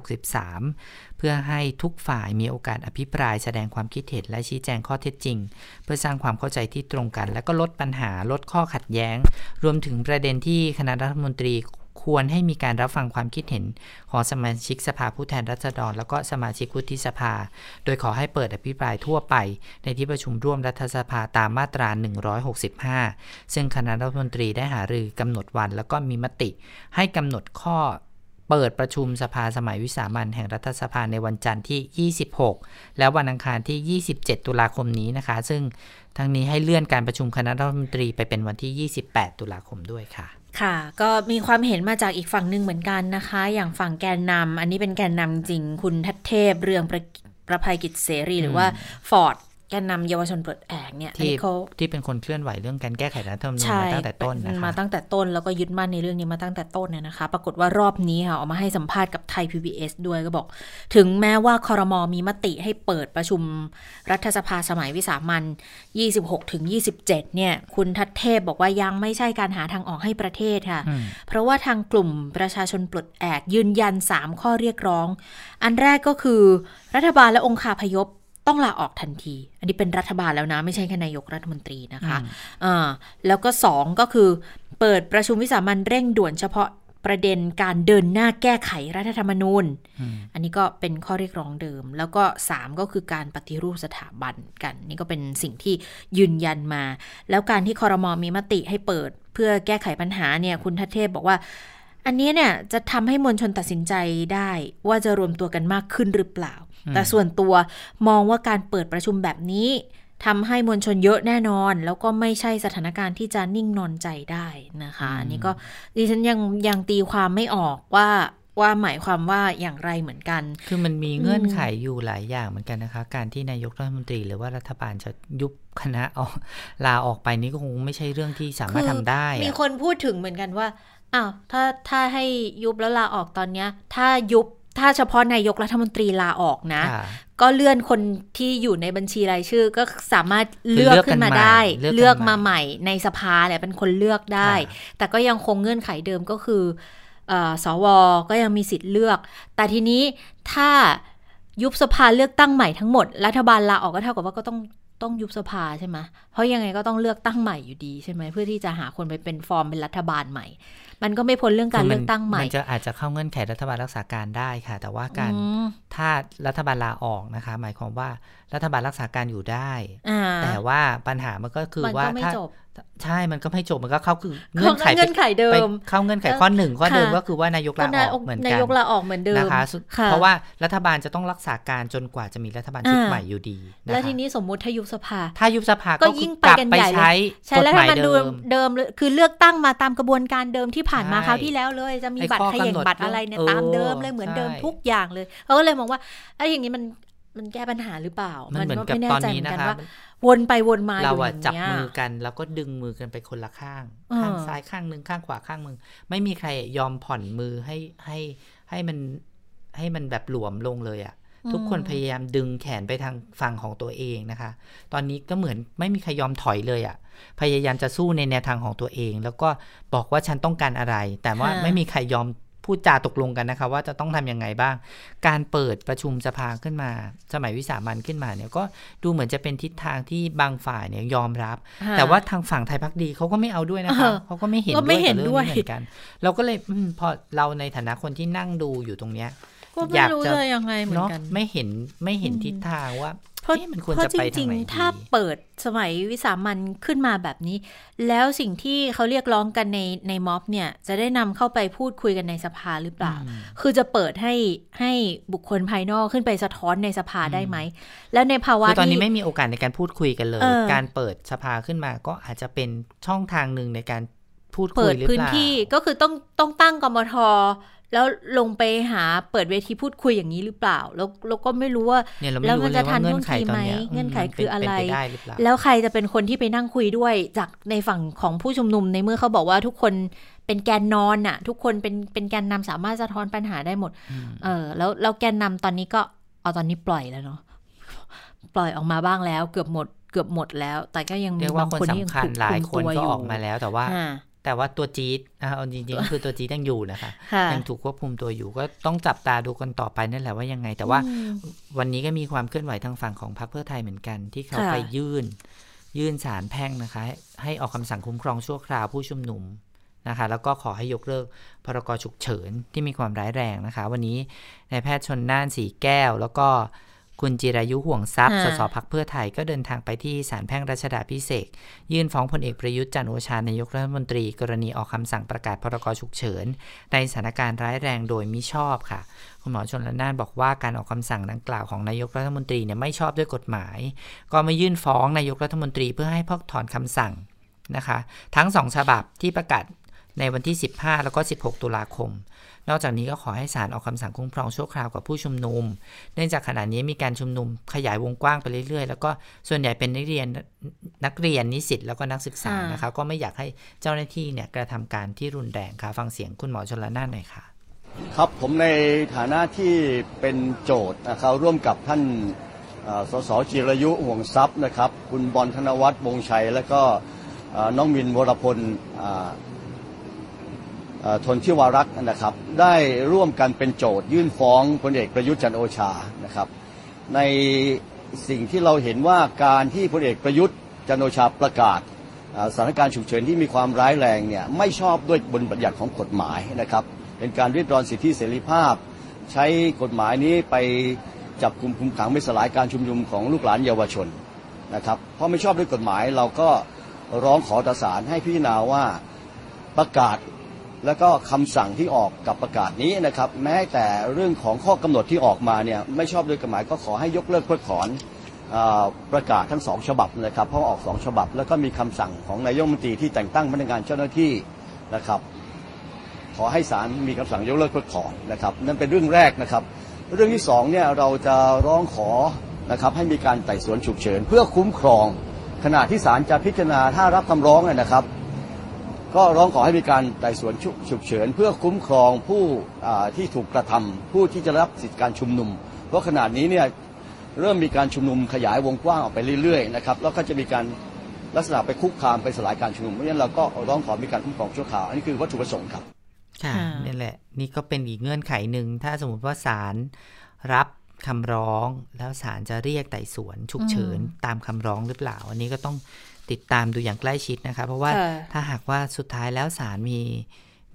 2563 เพื่อให้ทุกฝ่ายมีโอกาสอภิปรายแสดงความคิดเห็นและชี้แจงข้อเท็จจริง เพื่อสร้างความเข้าใจที่ตรงกัน และก็ลดปัญหาลดข้อขัดแย้ง รวมถึงประเด็นที่คณะรัฐมนตรี ควรให้มีการรับฟังความคิดเห็นของสมาชิกสภาผู้แทนราษฎร แล้วก็สมาชิกวุฒิสภา โดยขอให้เปิดอภิปรายทั่วไป ในที่ประชุมร่วมรัฐสภาตามมาตรา 165 ซึ่งคณะรัฐมนตรีได้หารือกำหนดวัน แล้วก็มีมติ ให้กำหนดข้อเปิดประชุมสภาสมัยวิสามันแห่งรัฐสภาในวันจันทร์ที่ 26 และวันอังคารที่ 27 ตุลาคมนี้นะคะ ซึ่งทั้งนี้ให้เลื่อนการประชุมคณะรัฐมนตรีไปเป็นวันที่ 28 ตุลาคมด้วยค่ะ ค่ะ ก็มีความเห็นมาจากอีกฝั่งหนึ่งเหมือนกันนะคะ อย่างฝั่งแกนนำอันนี้เป็นแกนนำจริง คุณทัศเทพเรืองประประภัยกิจเสรีหรือว่าฟอร์ด แกนนำเยาวชนปลดแอกเนี่ยอันที่นี้เขาที่เป็นคนเคลื่อนไหวเรื่องการแก้ไขรัฐธรรมนูญใช่มาตั้งแต่ต้นนะมาคะตั้งแต่ต้นแล้วก็ยึดมั่นในเรื่องนี้มาตั้งแต่ต้นเนี่ยนะคะ ปรากฏว่ารอบนี้ค่ะออกมาให้สัมภาษณ์กับไทย PBS ด้วยก็บอก ถึงแม้ว่าคอรมอมีมติให้เปิดประชุมรัฐสภาสมัยวิสามัน26ถึง27 เนี่ย คุณทัศเทพบอกว่ายังไม่ใช่การหาทางออกให้ประเทศค่ะอืมเพราะว่าทางกลุ่มประชาชนปลดแอกยืนยัน 3 ข้อเรียกร้อง อันแรกก็คือรัฐบาลและองค์คาพยพ ต้องลาออกทันที อันนี้เป็นรัฐบาลแล้วนะ ไม่ใช่แค่นายกรัฐมนตรีนะคะอ่าแล้วก็สองก็คือเปิดประชุมวิสามันเร่งด่วนเฉพาะประเด็นการเดินหน้าแก้ไขรัฐธรรมนูญ อันนี้ก็เป็นข้อเรียกร้องเดิม แล้วก็ 3 ก็คือการปฏิรูปสถาบันกัน นี่ก็เป็นสิ่งที่ยืนยันมา แล้วการที่คอรมอมีมติให้เปิด เพื่อแก้ไขปัญหาเนี่ยคุณทัศเทพบอกว่า อันนี้เนี่ยจะทำให้มวลชนตัดสินใจได้ว่าจะรวมตัวกันมากขึ้นหรือเปล่า แต่ส่วนตัวมองว่าการเปิดประชุมแบบนี้ทำให้มวลชนเยอะแน่นอน แล้วก็ไม่ใช่สถานการณ์ที่จะนิ่งนอนใจได้นะคะอันนี้ก็ดิฉันยังยังตีความไม่ออกว่าว่าหมายความว่าอย่างไรเหมือนกัน คือมันมีเงื่อนไขอยู่หลายอย่างเหมือนกันนะคะ การที่นายกรัฐมนตรีหรือว่ารัฐบาลจะยุบคณะออกลาออกไปนี่ก็คงไม่ใช่เรื่องที่สามารถทำได้ มีอะคนพูดถึงเหมือนกันว่าอ้าวถ้าถ้าให้ยุบแล้วลาออกตอนเนี้ย ถ้ายุบ ถ้าเฉพาะนายกรัฐมนตรีลาออกนะค่ะก็เลื่อนคนที่อยู่ในบัญชีรายชื่อ ก็สามารถเลือกคือเลือกกันขึ้นมาใหม่ได้ เลือกกันเลือกใหม่มาใหม่ในสภาแหละเป็นคนเลือกได้ค่ะแต่ก็ยังคงเงื่อนไขเดิมก็คือเออสวก็ยังมีสิทธิ์เลือก แต่ทีนี้ถ้ายุบสภาเลือกตั้งใหม่ทั้งหมด รัฐบาลลาออกก็เท่ากับว่าก็ต้องต้องยุบสภาใช่ไหมเพราะยังไงก็ต้องเลือกตั้งใหม่อยู่ดีใช่ไหมเพื่อที่จะหาคนไปเป็นฟอร์มเป็นรัฐบาลใหม่ มันก็ไม่พ้นเรื่องการคืเลือกตั้งใหม่ มันจะอาจจะเข้าเงื่อนไขรัฐบาลรักษาการได้ค่ะ แต่ว่าการอืมถ้ารัฐบาลลาออกนะคะ หมายความว่ารัฐบาลรักษาการอยู่ได้อ่าแต่ว่าปัญหามันก็คือมันว่าก็ไม่ถ้าจบใช่ มันก็ไม่จบ มันก็เข้าคือเงื่อนไขเงื่อนไขเดิไปมเข้าเงื่อนไขข้อหนึ่งข้อเดิมค่ะก็คือว่านายกลาออกเหมือนนากันยกลาออกเหมือนเดิมนะคะสุดค่เพราะว่ารัฐบาลจะต้องรักษาการจนกว่าจะมีรัฐบาลชุดอ่าใหม่อยู่ดีนะคะแล้วทีนี้สมมุติถ้ายุบสภา ถ้ายุบสภาก็ก็ยิ่งกลับไปกันไปใหญ่เลยใช้ใช่กฎแล้วหถ้ามายมันเดิดูมเดิมเลยคือเลือกตั้งมาตามกระบวนการเดิมที่ผ่านมาใช่คราวที่แล้วเลย จะมีไอ้บัตรข้อเขย่งกำหนดบัตรอะไรเนี่ยเออตามเดิมเลยเหมือนเดิมใช่ทุกอย่างเลยเขาก็เลยมองว่าไอ้อย่างนี้มันมันแก้ปัญหาหรือเปล่า มันเหมือนก็กับไม่แน่ตอนใจเหนี้มือนนะกันคะว่าวนไปวนมาอเรายู่ออะย่างจับเงี้ยมือกันแล้วก็ดึงมือกันไปคนละข้างเออข้างซ้ายข้างหนึ่งข้างขวาข้างมึง ไม่มีใครยอมผ่อนมือให้ให้ให้มันให้มันแบบหลวมลงเลยอะทุกคนพยายามดึงแขนไปทางฝั่งของตัวเองนะคะ ตอนนี้ก็เหมือนไม่มีใครยอมถอยเลยอะ พยายามจะสู้ในแนวทางของตัวเอง แล้วก็บอกว่าฉันต้องการอะไร แต่ว่าค่ะไม่มีใครยอมพูดจาตกลงกันนะคะว่าจะต้องทำยังไงบ้าง การเปิดประชุมสภาขึ้นมา สมัยวิสามันขึ้นมาเนี่ยก็ดูเหมือนจะเป็นทิศทางที่บางฝ่ายเนี่ยยอมรับค่ะแต่ว่าทางฝั่งไทยพักดีเขาก็ไม่เอาด้วยนะคะเออเขาก็ไม่เห็นก็ด้ไม่วยเห็กับนเรื่องด้วยนี้เหมือนกัน เราก็เลยอมพอเราในฐานะคนที่นั่งดูอยู่ตรงเนี้ยก็อไม่ยากรู้จะจะยังไงเหมือนเนาะกันไม่เห็นไม่เห็นทิศทางว่าเพ ราะเอ๊ะมันควรเพราะจะไปจทาริงงไหนๆถ้าดีเปิดสมัยวิสามันขึ้นมาแบบนี้ แล้วสิ่งที่เขาเรียกร้องกันในในม็อบเนี่ย จะได้นำเข้าไปพูดคุยกันในสภาหรือเปล่า คือจะเปิดให้ให้บุคคลภายนอกขึ้นไปสะท้อนในสภาได้ไหม แล้วในภาวะคือตอนนี้ที่ไม่มีโอกาสในการพูดคุยกันเลยเออการเปิดสภาขึ้นมาก็อาจจะเป็นช่องทางหนึ่งในการพูดคุเปิยดหรือพื้นเปล่าที่ก็คือต้องต้องตั้งกมท แล้วลงไปหาเปิดเวทีพูดคุยอย่างนี้หรือเปล่า แล้วเราก็ไม่รู้ว่าเนี่ยเราไม่แล้วรู้มันเลจะยทัว่านเงื่อนไขท่วงทีตอนเนี้ยไหมเงื่อนไขมคืออะไรเป็นปได้หรือเปล่าแล้วใครจะเป็นคนที่ไปนั่งคุยด้วยจากในฝั่งของผู้ชุมนุมในเมื่อเขาบอกว่าทุกคนเป็นแกนนอนน่ะทุกคนเป็นเป็นแกนนำสามารถสะท้อนปัญหาได้หมด เออ แล้วแล้วแกนนำตอนนี้ก็เอาตอนนี้ปล่อยแล้วเนาะปล่อยออกมาบ้างแล้ว เกือบหมดเกือบหมดแล้ว แต่ก็ยังมีเรียกว่าบางคนคนที่ยังสำคัญถูกหลายคุคนมตัวก็อยู่ออกมาแล้วแต่ว่าอ่า แต่ว่าตัวจี๊ดอะเอาจริงๆก็คือตัวจี๊ดยังอยู่นะคะค่ะยังถูกควบคุมตัวอยู่ก็ต้องจับตาดูกันต่อไปนั่นแหละว่ายังไง แต่ว่าอืมวันนี้ก็มีความเคลื่อนไหวทางฝั่งของพรรคเพื่อไทยเหมือนกัน ที่เขาค่ะไปยื่น ยื่นสารแพ่งนะคะ ให้ออกคำสั่งคุ้มครองชั่วคราวผู้ชุมนุมนะคะ แล้วก็ขอให้ยกเลิกพรกฉุกเฉินที่มีความร้ายแรงนะคะ วันนี้นายแพทย์ชนน่านสีแก้ว แล้วก็ คุณจิรายุห่วงทรัพย์ค่ะสสพักเพื่อไทยก็เดินทางไปที่ศาลแพ่งรัชดาพิเศษกยื่นฟ้องพลเอกประยุทธ์จันทร์โอชานายกรัฐมนตรี กรณีออกคำสั่งประกาศพรกฉุกเฉิน ในสถานการณ์ร้ายแรงโดยมิชอบค่ะ คุณหมอชนละนานบอกว่าการออกคำสั่งดังกล่าวของนายกรัฐมนตรีเนี่ยไม่ชอบด้วยกฎหมาย ก็มายื่นฟ้องนายกรัฐมนตรีเพื่อให้เพิกถอนคำสั่งนะคะ ทั้งสองฉบับที่ประกาศในวันที่ 15 แล้วก็ 16 ตุลาคม นอกจากนี้ก็ขอให้ศาลออกคำสั่งคุ้มครองชั่วคราวกับผู้ชุมนุม เนื่องจากขณะนี้มีการชุมนุมขยายวงกว้างไปเรื่อยๆ แล้วก็ส่วนใหญ่เป็นนักเรียนนักเรียนนิสิตแล้วก็นักศึกษาค่ะนะคะก็ไม่อยากให้เจ้าหน้าที่เนี่ยกระทำการที่รุนแรงค่ะฟังเสียงคุณหมอชนละนานหน่อยค่ะครับผมในฐานะที่เป็นโจทย์นะครับร่วมกับท่านสสจิรยุห่วงทรัพย์นะครับ คุณบอลธนวัฒน์วงชัย แล้วก็น้องมินวรพล ทนทิวารักษ์นะครับ ได้ร่วมกันเป็นโจทยื่นฟ้องพลเอกประยุทธ์จันโอชานะครับ ในสิ่งที่เราเห็นว่าการที่พลเอกประยุทธ์จันโอชาประกาศสถานการณ์ฉุกเฉินที่มีความร้ายแรงเนี่ยไม่ชอบด้วยบนบัญญัติของกฎหมายนะครับ เป็นการริดรอนสิทธิเสรีภาพ ใช้กฎหมายนี้ไปจับกลุ่มคุมขังไม่สลายการชุมนุมของลูกหลานเยาวชนนะครับเพราะไม่ชอบด้วยกฎหมายเราก็ร้องขอต่อศาลให้พิจารณาว่าประกาศ แล้วก็คำสั่งที่ออกกับประกาศนี้นะครับแม้แต่เรื่องของข้อกำหนดที่ออกมาเนี่ยไม่ชอบด้วยกฎหมายก็ขอให้ยกเลิกเพิกถอนอประกาศทั้งสองฉบับนะครับเพราะออกสองฉบับ แล้วก็มีคำสั่งของนายกมนตรีที่แต่งตั้งพนักงานเจ้าหน้าที่นะครับขอให้ศาลมีคำสั่งยกเลิกเพิกถอนนะครับนั่นเป็นเรื่องแรกนะครับ เรื่องที่สองเนี่ยเราจะร้องขอนะครับให้มีการไต่สวนฉุกเฉิน เพื่อคุ้มครองขณะที่ศาลจะพิจารณาถ้ารับคำร้องนะครับ ก็ร้องขอให้มีการไต่สวนฉุฉุกเฉิน เพื่อคุ้มครองผู้อ่าที่ถูกกระทำผู้ที่จะรับสิทธิการชุมนุม เพราะขณะนี้เนี่ยเริ่มมีการชุมนุมขยายวงกว้างออกไปเรื่อยๆนะครับแล้วก็จะมีการลักษณะไปคุกคามไปสลายการชุมนุมเพราะฉะนั้นเราก็ร้องขอมีการคุ้มครองชั่วคราวอันนี้คือวัตถุประสงค์ครับค่ะค่ะนี่แหละ นี่ก็เป็นอีกเงื่อนไขหนึ่งถ้าสมมติว่าศาลรับคำร้องแล้วศาลจะเรียกไต่สวนฉุกเฉินตามคำร้องหรือเปล่า อันนี้ก็ต้อง ติดตามดูอย่างใกล้ชิดนะคะ เพราะว่าค่ะถ้าหากว่าสุดท้ายแล้วศาลมี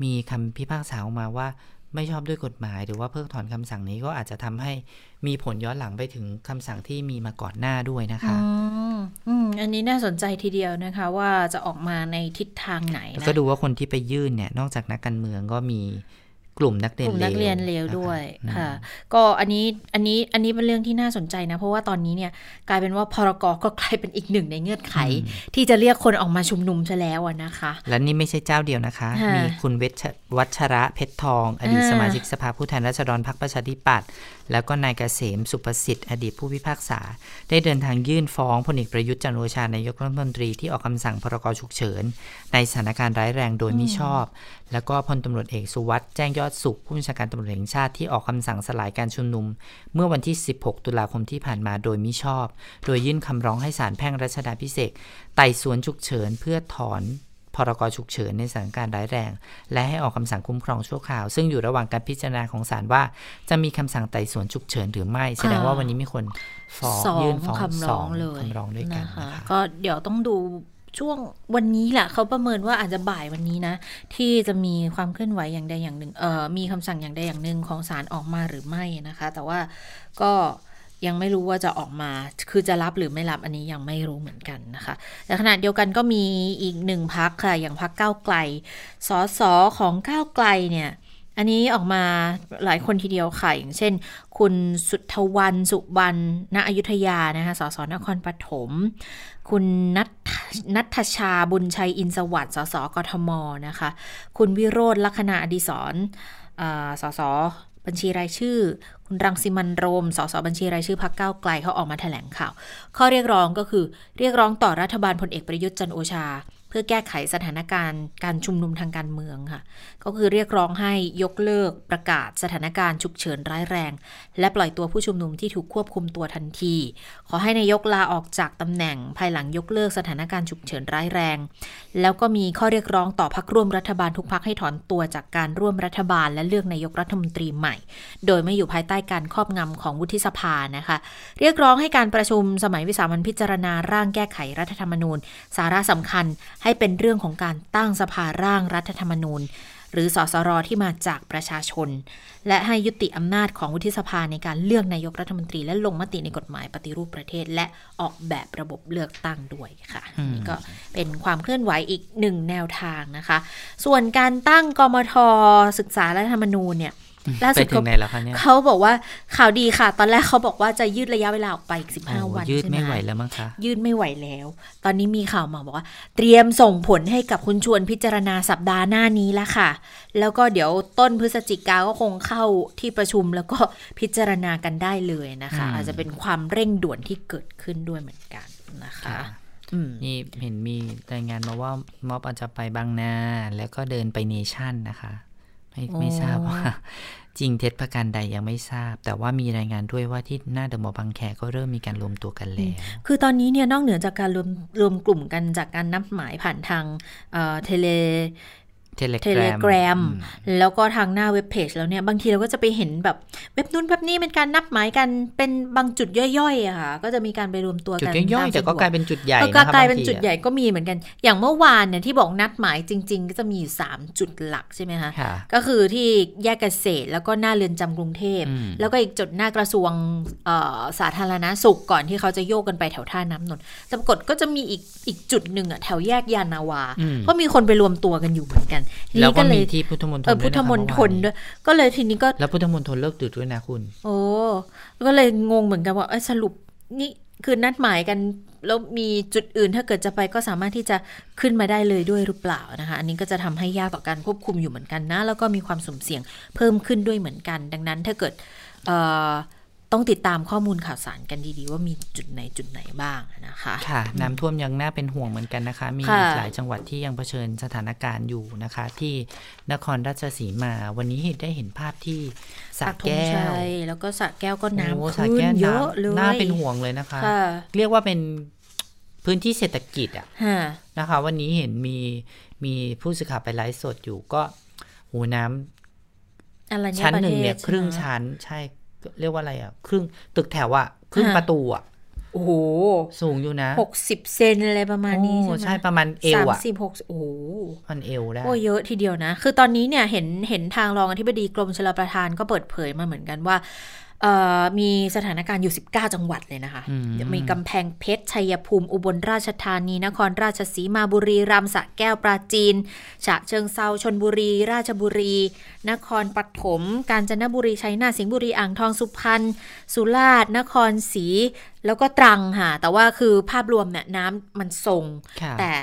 มีคำพิพากษาออกมาว่าไม่ชอบด้วยกฎหมาย หรือว่าเพิกถอนคำสั่งนี้ก็อาจจะทำให้มีผลย้อนหลังไปถึงคำสั่งที่มีมาก่อนหน้าด้วยนะคะอืมอืมอันนี้น่าสนใจทีเดียวนะคะ ว่าจะออกมาในทิศทางไหนแล้วนะก็ดูว่าคนที่ไปยื่นเนี่ย นอกจากนักการเมืองก็มี กลุ่มนักเรีกยนลุ่มเลวนักเรียนเลวนะคะด้วยอืมค่ะก็อันนี้อันนี้อันนี้เป็นเรื่องที่น่าสนใจนะ เพราะว่าตอนนี้เนี่ยกลายเป็นว่าพรกก็กลายเป็นอีกหนึ่งในเงื่อนไข ที่จะเรียกคนออกมาชุมนุมซะแล้วอะนะคะ และนี่ไม่ใช่เจ้าเดียวนะคะค่ะมีคุณเวชวัชระเพชรทอง อดีตอ่าสมาชิกสภาผู้แทนราษฎรพรรคประชาธิปัตย์แล้วก็นายเกษมสุประสิทธิ์อดีตผู้พิพากษา ได้เดินทางยื่นฟ้องพลเอกประยุทธ์จันทร์โอชานายกรัฐมนตรีที่ออกคำสั่งพรกฉุกเฉินในสถานการณ์ร้ายแรงโดยมิชอบ แล้วก็พลตำรวจเอกสุวัสด์แจ้งยอดสุขผู้บัญชาการตำรวจแห่งชาติที่ออกคำสั่งสลายการชุมนุม เมื่อวันที่ 16 ตุลาคมที่ผ่านมาโดยมิชอบ โดยยื่นคำร้องให้ศาลแพ่งรัชดาพิเศษกไต่สวนฉุกเฉินเพื่อถอนพรกฉุกเฉินในสถานการณ์ร้ายแรง และให้ออกคำสั่งคุ้มครองชั่วคราว ซึ่งอยู่ระหว่างการพิจารณาของศาลว่า จะมีคำสั่งไต่สวนฉุกเฉินหรือไม่ แสดงว่าวันนี้มีคนฟ้องสองยื่นฟ้องคำสร้อองงเลยคำร้องด้วยกันนะคะนะคะก็เดี๋ยวต้องดู ช่วงวันนี้แหละเขาประเมินว่าอาจจะบ่ายวันนี้นะ ที่จะมีความเคลื่อนไหวอย่างใดอย่างหนึ่งเอ่อมีคำสั่งอย่างใดอย่างหนึ่งของศาลออกมาหรือไม่นะคะ แต่ว่าก็ยังไม่รู้ว่าจะออกมา คือจะรับหรือไม่รับอันนี้ยังไม่รู้เหมือนกันนะคะ แต่ขณะเดียวกันก็มีอีกหนึ่งพักค่ะ อย่างพักก้าวไกล สสของก้าวไกลเนี่ย อันนี้ออกมาหลายคนทีเดียวค่ะ อย่างเช่น คุณสุทธวันสุบรรณอยุธยานะคะสสนครปฐมคุณนัทนัทชาบุญชัยอินสวัสดิ์สสกทมนะคะ คุณวิโรธลัคนาอดิศรสสบัญชีรายชื่อ คุณรังสิมันโรม สสบัญชีรายชื่อพักเก้าไกลเขาออกมาแถลงข่าว ข้อเรียกร้องก็คือเรียกร้องต่อรัฐบาลพลเอกประยุทธ์จันโอชา พื่อแก้ไขสถานการณ์การชุมนุมทางการเมืองค่ะ ก็คือเรียกร้องให้ยกเลิกประกาศสถานการณ์ฉุกเฉินร้ายแรง และปล่อยตัวผู้ชุมนุมที่ถูกควบคุมตัวทันที ขอให้นายกลาออกจากตำแหน่งภายหลังยกเลิกสถานการณ์ฉุกเฉินร้ายแรง แล้วก็มีข้อเรียกร้องต่อพักร่วมรัฐบาลทุกพักให้ถอนตัวจากการร่วมรัฐบาล และเลือกนายกรัฐมนตรีใหม่ โดยไม่อยู่ภายใต้การครอบงำของวุฒิสภานะคะ เรียกร้องให้การประชุมสมัยวิสามันพิจารณาร่างแก้ไขรัฐธรรมนูญ สาระสำคัญให้เป็นเรื่องของการตั้งสภาร่างรัฐธรรมนูญ หรือสสรที่มาจากประชาชน และให้ยุติอำนาจของวุฒิสภาในการเลือกนายกรัฐมนตรี และลงมติในกฎหมายปฏิรูปประเทศ และออกแบบระบบเลือกตั้งด้วยค่ะนี่ก็เป็นความเคลื่อนไหวอีกหนึ่งแนวทางนะคะ ส่วนการตั้งกมทศึกษารัฐธรรมนูญเนี่ย ล่าสุดเขาเขาบอกว่าข่าวดีค่ะ ตอนแรกเขาบอกว่าจะยืดระยะเวลาออกไปอีกสิบห้าวันยืดไม่ไหวแล้วมั้งคะยืดไม่ไหวแล้ว ตอนนี้มีข่าวมาบอกว่า เตรียมส่งผลให้กับคุณชวนพิจารณาสัปดาห์หน้านี้แล้วค่ะ แล้วก็เดี๋ยวต้นพฤศจิกาก็คงเข้าที่ประชุมแล้วก็พิจารณากันได้เลยนะคะ อาจจะเป็นความเร่งด่วนที่เกิดขึ้นด้วยเหมือนกันนะคะนี่เห็นมีรายงานมาว่าม็อบอาจจะไปบางนาแล้วก็เดินไปเนชั่นนะคะ ไม่ไม่ทราบว่า จริงเท็จประการใดยังไม่ทราบ แต่ว่ามีรายงานด้วยว่าที่หน้าเดอะมอลล์บางแคก็เริ่มมีการรวมตัวกันแล้วคือตอนนี้เนี่ยนอกเหนือจากการรวมรวมกลุ่มกันจากการนับหมายผ่านทางเทเล เทเลกรามแล้วก็ทางหน้าเว็บเพจแล้วเนี่ย บางทีเราก็จะไปเห็นแบบเว็บนู้นเว็บนี้เป็นการนับหมายกันเป็นบางจุดย่อยๆอะค่ะ ก็จะมีการไปรวมตัวกันจุดย่อยๆแต่ก็กลายเป็นจุดใหญ่ก็กลายเป็นจุดใหญ่ก็มีเหมือนกัน อย่างเมื่อวานเนี่ยที่บอกนัดหมายจริง ๆ ก็จะมีอยู่สามจุดหลักใช่ไหมคะก็คือที่แยกเกษตรแล้วก็หน้าเรือนจำกรุงเทพ แล้วก็อีกจุดหน้ากระทรวงสาธารณสุขก่อนที่เขาจะโยกกันไปแถวท่าน้ำนนท์แต่ปรากฏก็จะมีอีกอีกจุดหนึ่งอะแถวแยกยานาวา ก็มีคนไปรวมตัวกันอยู่เหมือนกันนี่ก็เลยที่พุทธมณฑลเออพุทธมณฑลด้วยก็เลยทีนี้ก็แล้วพุทธมณฑลเลิกดึกด้วยนะคุณ โอ้ก็เลยงงเหมือนกันว่าสรุปนี่คือนัดหมายกันแล้วมีจุดอื่นถ้าเกิดจะไปก็สามารถที่จะขึ้นมาได้เลยด้วยหรือเปล่านะคะ อันนี้ก็จะทำให้ยากต่อการควบคุมอยู่เหมือนกันนะ แล้วก็มีความสุ่มเสี่ยงเพิ่มขึ้นด้วยเหมือนกัน ดังนั้นถ้าเกิด ต้องติดตามข้อมูลข่าวสารกันดีๆ ว่ามีจุดไหนจุดไหนบ้างนะคะค่ะ น้ำท่วมยังน่าเป็นห่วงเหมือนกันนะคะ มีอีกหลายจังหวัดที่ยังเผชิญสถานการณ์อยู่นะคะ ที่นครราชสีมาวันนี้ได้เห็นภาพที่สระแก้วแล้วก็สระแก้วก็น้ำขึ้นเยอะเลยน่าเป็นห่วงเลยนะคะ เรียกว่าเป็นพื้นที่เศรษฐกิจอะนะคะ วันนี้เห็นมีมีผู้สื่อข่าวไปไลฟ์สดอยู่ก็หูน้ำชั้นหนึ่งเนี่ยครึ่งชั้นใช่ เรียกว่าอะไรอะ ครึ่งตึกแถวอะ ครึ่งประตูอะ โอ้โห สูงอยู่นะหกสิบเซนอะไรประมาณนี้ใช่ไหมใช่ประมาณเอวอะสามสิบหกโอ้โหมันเอวได้โอ้เยอะทีเดียวนะ คือตอนนี้เนี่ยเห็นเห็นทางรองอธิบดีกรมชลประทานก็เปิดเผยมาเหมือนกันว่า มีสถานการณ์อยู่ 19 จังหวัดเลยนะคะมีกำแพงเพชรชัยภูมิอุบลราชธานี นครราชสีมาบุรีรัมย์สระแก้วปราจีน ฉะเชิงเซาชนบุรี ราชบุรี นครปฐมกาญจนบุรีชัยนาทสิงห์บุรีอ่างทองสุพรรณสุราษฎร์นครศรีแล้วก็ตรังค่ะแต่ว่าคือภาพรวมเนี่ยน้ำมันทรง แต่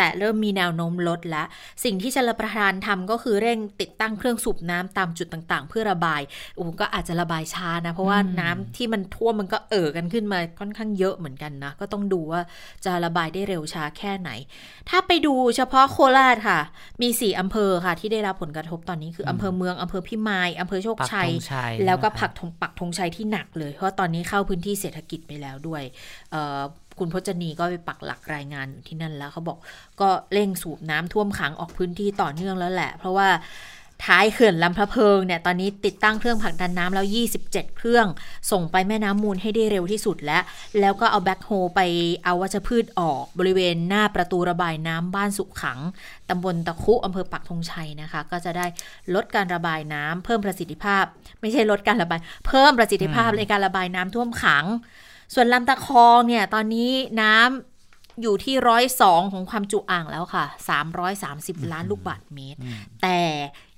แต่เริ่มมีแนวโน้มลดแล้วสิ่งที่ชลประทานทำก็คือเร่งติดตั้งเครื่องสูบน้ำตามจุดต่างๆ เพื่อระบายโอ้ก็อาจจะระบายช้านะ เพราะว่าน้ำที่มันท่วมมันก็เอ่อกันขึ้นมาค่อนข้างเยอะเหมือนกันนะ ก็ต้องดูว่าจะระบายได้เร็วช้าแค่ไหน ถ้าไปดูเฉพาะโคราชค่ะ มีสี่อำเภอค่ะ ที่ได้รับผลกระทบตอนนี้คืออำเภอเมืองอำเภอพิมายอำเภอโชคชัย แล้วก็ผักทงปักธงชัยที่หนักเลย เพราะตอนนี้เข้าพื้นที่เศรษฐกิจไปแล้วด้วย คุณพจนีก็ไปปักหลักรายงานอยู่ที่นั่นแล้วเขาบอกก็เร่งสูบน้ำท่วมขังออกพื้นที่ต่อเนื่องแล้วแหละ เพราะว่าท้ายเขื่อนลำพะเพิงเนี่ยตอนนี้ติดตั้งเครื่องผลักดันน้ำแล้ว 27 เครื่อง ส่งไปแม่น้ำมูลให้ได้เร็วที่สุดแล้ว แล้วก็เอาแบ็คโฮไปเอาวัชพืชออกบริเวณหน้าประตูระบายน้ำบ้านสุขขังตำบลตะคุอำเภอปักธงชัยนะคะ ก็จะได้ลดการระบายน้ำเพิ่มประสิทธิภาพ ไม่ใช่ลดการระบาย เพิ่มประสิทธิภาพในการระบายน้ำท่วมขัง ส่วนลำตะคองเนี่ยตอนนี้น้ำอยู่ที่ร้อยสองของความจุอ่างแล้วค่ะ 330 ล้านลูกบาทเมตร แต่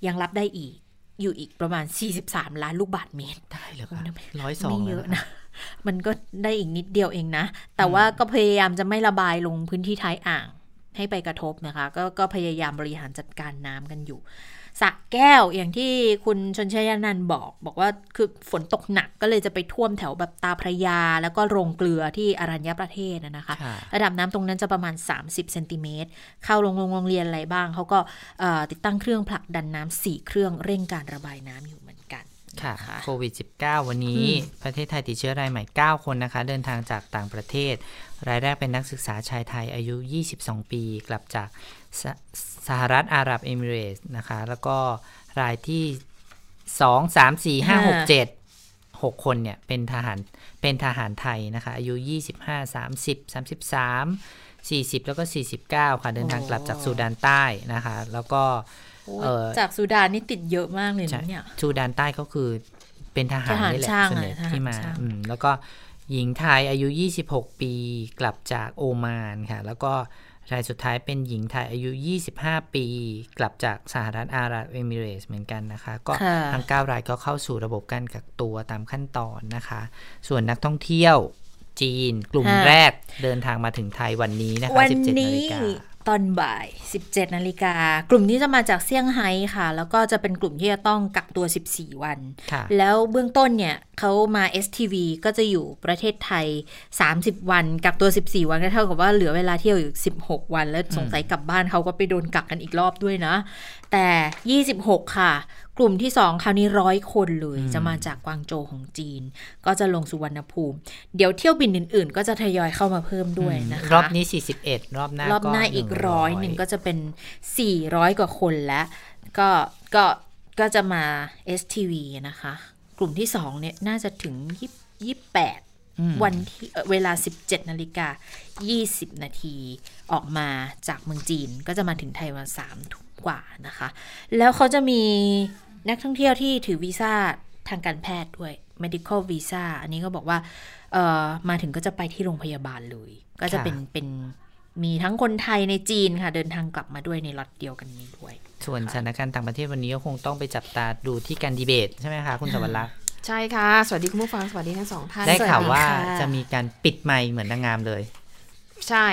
ยังรับได้อีกอยู่อีกประมาณ 43 ล้านลูกบาทเมตร ได้เหรอโอ้คะนะร้อยสองไม่เยอะนะ มันก็ได้อีกนิดเดียวเองนะ แต่ว่าก็พยายามจะไม่ระบายลงพื้นที่ท้ายอ่างให้ไปกระทบนะคะ ก็ก็พยายามบริหารจัดการน้ำกันอยู่ สระแก้วอย่างที่คุณชนชยานันท์บอก บอกว่าคือฝนตกหนักก็เลยจะไปท่วมแถวแบบตาพระยา แล้วก็โรงเกลือที่อรัญญประเทศนะนะคะค่ะระดับน้ำตรงนั้นจะประมาณ 30เซนติเมตรเข้าโรงโรงเรียนอะไรบ้างเขาก็เอ่อติดตั้งเครื่องผลักดันน้ำสี่เครื่องเร่งการระบายน้ำอยู่เหมือนกันค่ะนะคะโควิด -19 วันนี้ประเทศไทยติดเชื้อรายใหม่ 9 คนนะคะ เดินทางจากต่างประเทศ รายแรกเป็นนักศึกษาชายไทยอายุ 22 ปี กลับจาก สสหรัฐอาหรับเอมิเรตส์นะคะ แล้วก็รายที่2 3 4 5 6 7 6คนเนี่ยเป็นทหารเป็นทหารไทยนะคะ อายุ25 30 33 40แล้วก็49ค่ะ เดินทางกลับจากซูดานใต้นะคะ แล้วก็โอ้เอ่อจากสุดานนี่ติดเยอะมากเลยใช่นะเนี่ยซูดานใต้ก็คือเป็นทหารทหารนี่แหละช่างส่วนใหญ่อะทหารที่มาช่างอืมแล้วก็หญิงไทยอายุ 26 ปีกลับจากโอมานค่ะ แล้วก็ รายสุดท้ายเป็นหญิงไทยอายุ 25 ปี กลับจากสหรัฐอาหรับเอมิเรตส์เหมือนกันนะคะ ก็ค่ะทั้ง 9 รายก็เข้าสู่ระบบการกักตัวตามขั้นตอนนะคะ ส่วนนักท่องเที่ยวจีนกลุ่มค่ะแรกเดินทางมาถึงไทยวันนี้นะคะวัน17นานี้ฬิกา ตอนบ่าย 17 นาฬิกา กลุ่มนี้จะมาจากเซี่ยงไฮ้ค่ะ แล้วก็จะเป็นกลุ่มที่จะต้องกักตัว 14 วันค่ะแล้วเบื้องต้นเนี่ยเขามา STV ก็จะอยู่ประเทศไทย 30 วัน กักตัว 14 วันก็เท่ากับว่าเหลือเวลาเที่ยวอยู่ 16 วัน แล้วสงสัยกลับบ้านเขาก็ไปโดนกักกันอีกรอบด้วยนะ แต่ 26 ค่ะ กลุ่มที่ 2 คราวนี้ร้อยคนเลยจะมาจากกวางโจวของจีน ก็จะลงสุวรรณภูมิ เดี๋ยวเที่ยวบินอื่น ๆ ก็จะทยอยเข้ามาเพิ่มด้วยนะคะ รอบนี้ 41 รอบหน้ารอบหน้าอีก100ร้อยหนึ่งก็จะเป็น 400 กว่าคนแล้ว ก็ก็ก็จะมา STV นะคะ กลุ่มที่ 2 เนี่ยน่าจะถึงยี่แปดวันที่เอ่อเวลา 17นาฬิกา20 นาทีออกมาจากเมืองจีนก็จะมาถึงไทยวัน3ทุ่ม กว่านะคะ แล้วเขาจะมีนักท่องเที่ยวที่ถือวีซ่าทางการแพทย์ด้วย medical visa อันนี้ก็บอกว่าเอ่อมาถึงก็จะไปที่โรงพยาบาลเลย ก็จะเป็นเป็นมีทั้งคนไทยในจีนค่ะ เดินทางกลับมาด้วยในล็อตเดียวกันนี้ด้วย ส่วนสถานการณ์ต่างประเทศวันนี้ก็คงต้องไปจับตาดูที่การดีเบตใช่ไหมคะคุณสวรรค์ใช่ค่ะ สวัสดีคุณผู้ฟัง สวัสดีทั้งสองท่าน ได้ข่าวสวัสดีว่าค่ะจะมีการปิดไมค์เหมือนนางงามเลย ใช่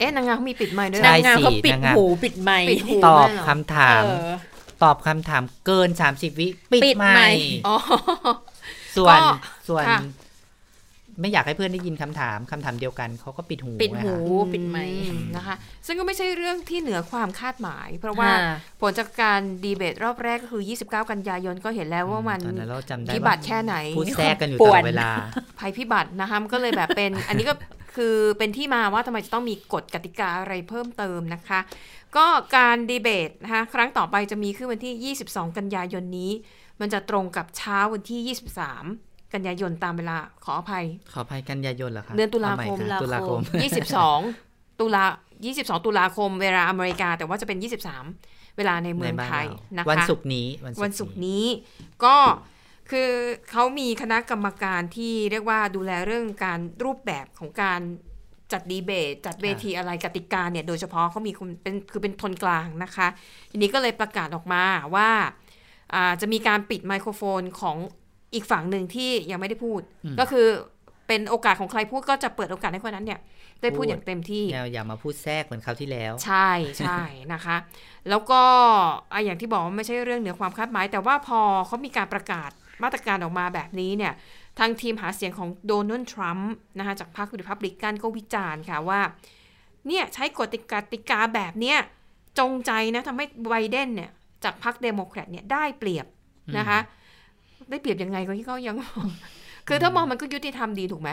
เอ๊ะนางงามเขามีปิดไมค์ด้วยใช่นะนางงามเขาสิปิดนางงามหูปิดไมค์ปิดหูตอบไม่เหรอคำถามเออตอบคำถามเกิน30วิปิดปิดไมไมค์ค์อ๋อส่วนก็ส่วนค่ะไม่อยากให้เพื่อนได้ยินคำถามคำถามเดียวกันเขาก็ปิดหูปิดหูนะคะปิดไมค์อืนะคะ ซึ่งก็ไม่ใช่เรื่องที่เหนือความคาดหมาย เพราะว่าค่ะผลจากการดีเบตรอบแรกก็คือ 29 กันยายนก็เห็นแล้วว่ามันตอนนั้นเราจำได้พิว่าบัติแค่ไหนพูดแทรกกันอยู่ป่ตลวอนดเวลาภัยพิบัตินะคะมันก็เลยแบบเป็น อันนี้ก็ คือเป็นที่มาว่าทำไมจะต้องมีกฎกติกาอะไรเพิ่มเติมนะคะ ก็การดีเบตนะคะครั้งต่อไปจะมีขึ้นวันที่ 22 กันยายนนี้ มันจะตรงกับเช้าวันที่ 23กันยายนตามเวลาขออภัย ขออภัยกันยายนเหรอคะเดือนตุลาคมเอใหะตุลาคม 22 ตุลา 22 ตุลาคม เวลาอเมริกา แต่ว่าจะเป็น 23 เวลาในเมืองไทยในบ้านเรานะคะวันศุกร์นี้วันศุกร์นี้ก็ คือเขามีคณะกรรมการที่เรียกว่าดูแลเรื่องการรูปแบบของการจัดดีเบต จัดเวทีอะไรกติกาเนี่ย โดยเฉพาะเขามีคนเป็นคือเป็นทนกลางนะคะ ทีนี้ก็เลยประกาศออกมาว่าอ่าจะมีการปิดไมโครโฟนของอีกฝั่งหนึ่งที่ยังไม่ได้พูด ก็คือเป็นโอกาสของใครพูดก็จะเปิดโอกาสให้คนนั้นเนี่ย ได้พูดอย่างเต็มที่อย่าอย่ามาพูดแทรกเหมือนคราวที่แล้ว ใช่ใช่นะคะ แล้วก็อะอย่างที่บอกว่าไม่ใช่เรื่องเหนือความคาดหมาย แต่ว่าพอเขามีการประกาศ มาตรการออกมาแบบนี้เนี่ยทางทีมหาเสียงของโดนัลด์ทรัมป์นะคะจากพรรคริพับลิกันก็วิจารณ์ค่ะว่าเนี่ยใช้กฎกติกาแบบเนี้ยจงใจนะทำให้ไบเดนเนี่ยจากพรรคเดโมแครตเนี่ยได้เปรียบนะคะ ได้เปรียบยังไงก็ที่เขายัง คือถ้ามองมันก็ยุติธรรมดีถูกไหม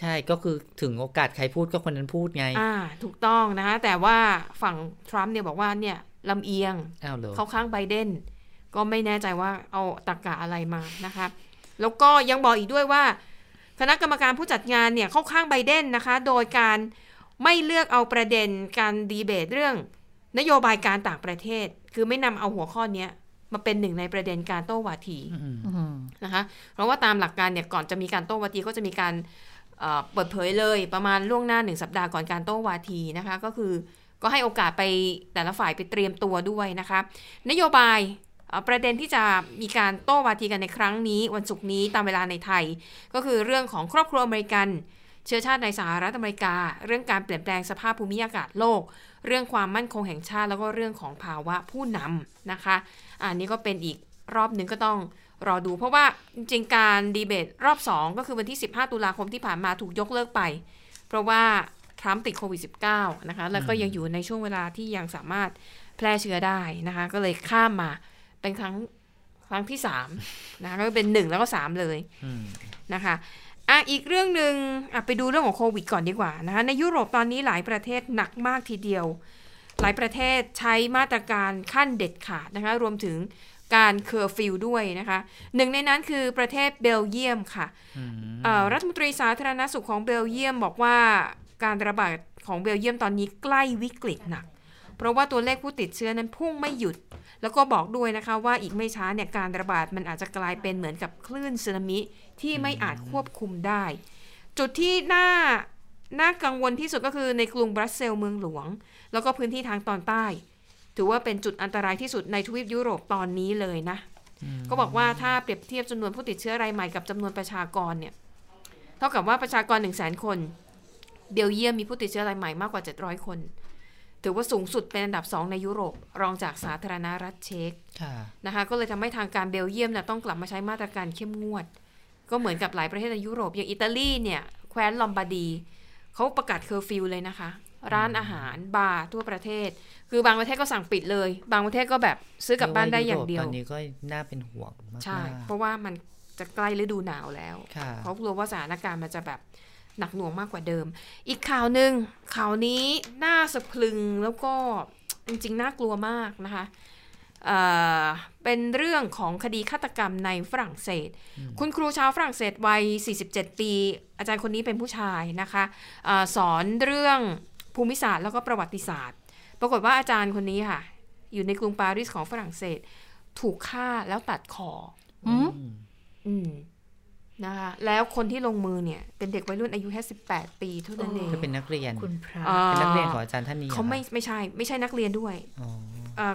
ใช่ก็คือถึงโอกาสใครพูดก็คนนั้นพูดไง อ่า ถูกต้องนะคะแต่ว่าฝั่งทรัมป์เนี่ยบอกว่าเนี่ยลำเอียงอ้าวเหรอเข้าข้างไบเดน ก็ไม่แน่ใจว่าเอาตรรกะอะไรมานะคะ แล้วก็ยังบอกอีกด้วยว่า คณะกรรมการผู้จัดงานเนี่ยเข้าข้างไบเดนนะคะ โดยการไม่เลือกเอาประเด็นการดีเบตเรื่อง นโยบายการต่างประเทศ คือไม่นำเอาหัวข้อเนี้ยมาเป็นหนึ่งในประเด็นการโต้วาทีนะคะ เพราะว่าตามหลักการเนี่ยก่อนจะมีการโต้วาทีก็จะมีการเอ่อเปิดเผยเลยประมาณล่วงหน้าหนึ่งสัปดาห์ก่อนการโต้วาทีนะคะ ก็คือก็ให้โอกาสไปแต่ละฝ่ายไปเตรียมตัวด้วยนะคะ นโยบายเอ่อ ประเด็นที่จะมีการโต้วาทีกันในครั้งนี้ วันศุกร์นี้ตามเวลาในไทย ก็คือเรื่องของครอบครัวอเมริกัน เชื้อชาติในสหรัฐอเมริกา เรื่องการเปลี่ยนแปลงสภาพภูมิอากาศโลก เรื่องความมั่นคงแห่งชาติแล้วก็เรื่องของภาวะผู้นำนะคะอันนี้ก็เป็นอีกรอบหนึ่งก็ต้องรอดู เพราะว่าจริงการดีเบตรอบ 2 ก็คือวันที่ 15 ตุลาคมที่ผ่านมาถูกยกเลิกไป เพราะว่าทรัมป์ติดโควิด -19 นะคะแล้วก็ยังอยู่ในช่วงเวลาที่ยังสามารถแพร่เชื้อได้นะคะก็เลยข้ามมา เป็นครั้งครั้งที่3นะคะก็เป็น1แล้วก็3เลยอืมนะคะอะอีกเรื่องหนึ่งอะไปดูเรื่องของโควิดก่อนดีกว่านะคะในยุโรปตอนนี้หลายประเทศหนักมากทีเดียว หลายประเทศใช้มาตรการขั้นเด็ดขาดนะคะรวมถึงการเคอร์ฟิวด้วยนะคะหนึ่งในนั้นคือประเทศเบลเยียมค่ะอืมเอ่อรัฐมนตรีสาธารณสุขของเบลเยียมบอกว่าการระบาดของเบลเยียมตอนนี้ใกล้วิกฤตหนัก เพราะว่าตัวเลขผู้ติดเชื้อนั้นพุ่งไม่หยุด แล้วก็บอกด้วยนะคะว่าอีกไม่ช้าเนี่ยการระบาดมันอาจจะกลายเป็นเหมือนกับคลื่นสึนามิที่ไม่อาจควบคุมได้ จุดที่น่าน่ากังวลที่สุดก็คือในกรุงบรัสเซลส์เมืองหลวง แล้วก็พื้นที่ทางตอนใต้ ถือว่าเป็นจุดอันตรายที่สุดในทวีปยุโรปตอนนี้เลยนะ ก็บอกว่าถ้าเปรียบเทียบจำนวนผู้ติดเชื้อรายใหม่กับจำนวนประชากรเนี่ยเท่ากับว่าประชากร 1 0 0 0 0 0 คน เบลเยียมมีผู้ติดเชื้อรายใหม่มากกว่า 700 คน ถือว่าสูงสุดเป็นอันดับ 2 ในยุโรป รองจากสาธารณรัฐเช็กค่ะนะคะก็เลยทำให้ทางการเบลเยียมนะต้องกลับมาใช้มาตรการเข้มงวด ก็เหมือนกับหลายประเทศในยุโรป อย่างอิตาลีเนี่ยแคว้นลอมบาร์ดีเขาประกาศเคอร์ฟิวเลยนะคะ ร้านอาหาร บาร์ทั่วประเทศ คือบางประเทศก็สั่งปิดเลย บางประเทศก็แบบซื้อกลับบ้านได้อย่างเดียวตอนนี้ก็น่าเป็นห่วงมากๆใช่เพราะว่ามันจะใกล้ฤดูหนาวแล้วค่ะเขากลัวว่าสถานการณ์มันจะแบบ หนักหน่วงมากกว่าเดิม อีกข่าวหนึ่งข่าวนี้น่าสะพรึงแล้วก็จริงๆน่ากลัวมากนะคะเอ่อเป็นเรื่องของคดีฆาตกรรมในฝรั่งเศส คุณครูชาวฝรั่งเศสวัย 47 ปี อาจารย์คนนี้เป็นผู้ชายนะคะเออสอนเรื่องภูมิศาสตร์แล้วก็ประวัติศาสตร์ ปรากฏว่าอาจารย์คนนี้ค่ะ อยู่ในกรุงปารีสของฝรั่งเศส ถูกฆ่าแล้วตัดคออืมอืม นะคะแล้วคนที่ลงมือเนี่ย เป็นเด็กวัยรุ่นอายุแค่18ปีเท่านั้นเองก็เป็นนักเรียนคุณพระอ่าเป็นนักเรียนของอาจารย์ท่านนี้หรอเขาไม่คะไม่ใช่ ไม่ใช่นักเรียนด้วยอ๋อเอ่อ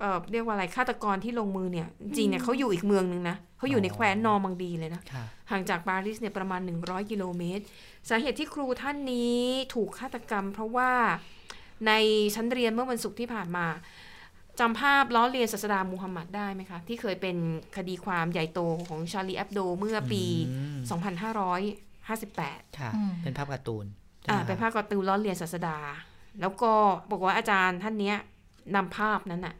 เอ่อเรียกว่าอะไรฆาตกรที่ลงมือเนี่ย จริงๆเนี่ยเขาอยู่อีกเมืองนึงนะเขาอยู่ในแคว้นนอร์มังดีเลยนะค่ะห่างจากปารีสเนี่ยประมาณ 100 กิโลเมตร สาเหตุที่ครูท่านนี้ถูกฆาตกรรม เพราะว่าในชั้นเรียนเมื่อวันศุกร์ที่ผ่านมา จำภาพล้อเลียนศาสดามูฮัมหมัดได้ไหมคะ ที่เคยเป็นคดีความใหญ่โตของชาลีแอบโดเมื่อปีอืม2558 ค่ะอืมเป็นภาพการ์ตูนอ่าใช่ไหมเป็นภาพการ์ตูนล้อเลียนศาสดา แล้วก็บอกว่าอาจารย์ท่านเนี้ยนำภาพนั้นน่ะ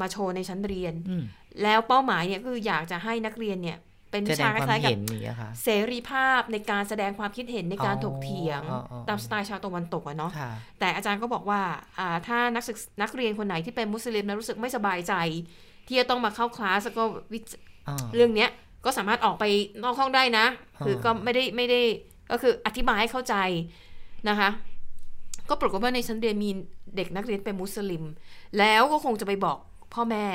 มาโชว์ในชั้นเรียนอืมแล้วเป้าหมายเนี่ยคืออยากจะให้นักเรียนเนี่ย เป็นแสวิดชางคความล้ายๆกับเห็นนี้อะค่ะเสรีภาพในการแสดงความคิดเห็นในการอ๋อถกเถียงอ๋ออ๋อตามสไตล์ชาวตะวันตกอะเนาะค่ะแต่อาจารย์ก็บอกว่าอ่าถ้านักศึกนักเรียนคนไหนที่เป็นมุสลิมแล้วรู้สึกไม่สบายใจ ที่จะต้องมาเข้าคลาสแล้วก็วิจอ๋อเรื่องเนี้ยก็สามารถออกไปนอกห้องได้นะอ๋อคือก็ไม่ได้ไม่ได้ก็คืออธิบายให้เข้าใจนะคะ ก็ปรากฏว่าในชั้นเรียนมีเด็กนักเรียนเป็นมุสลิม แล้วก็คงจะไปบอกพ่อแม่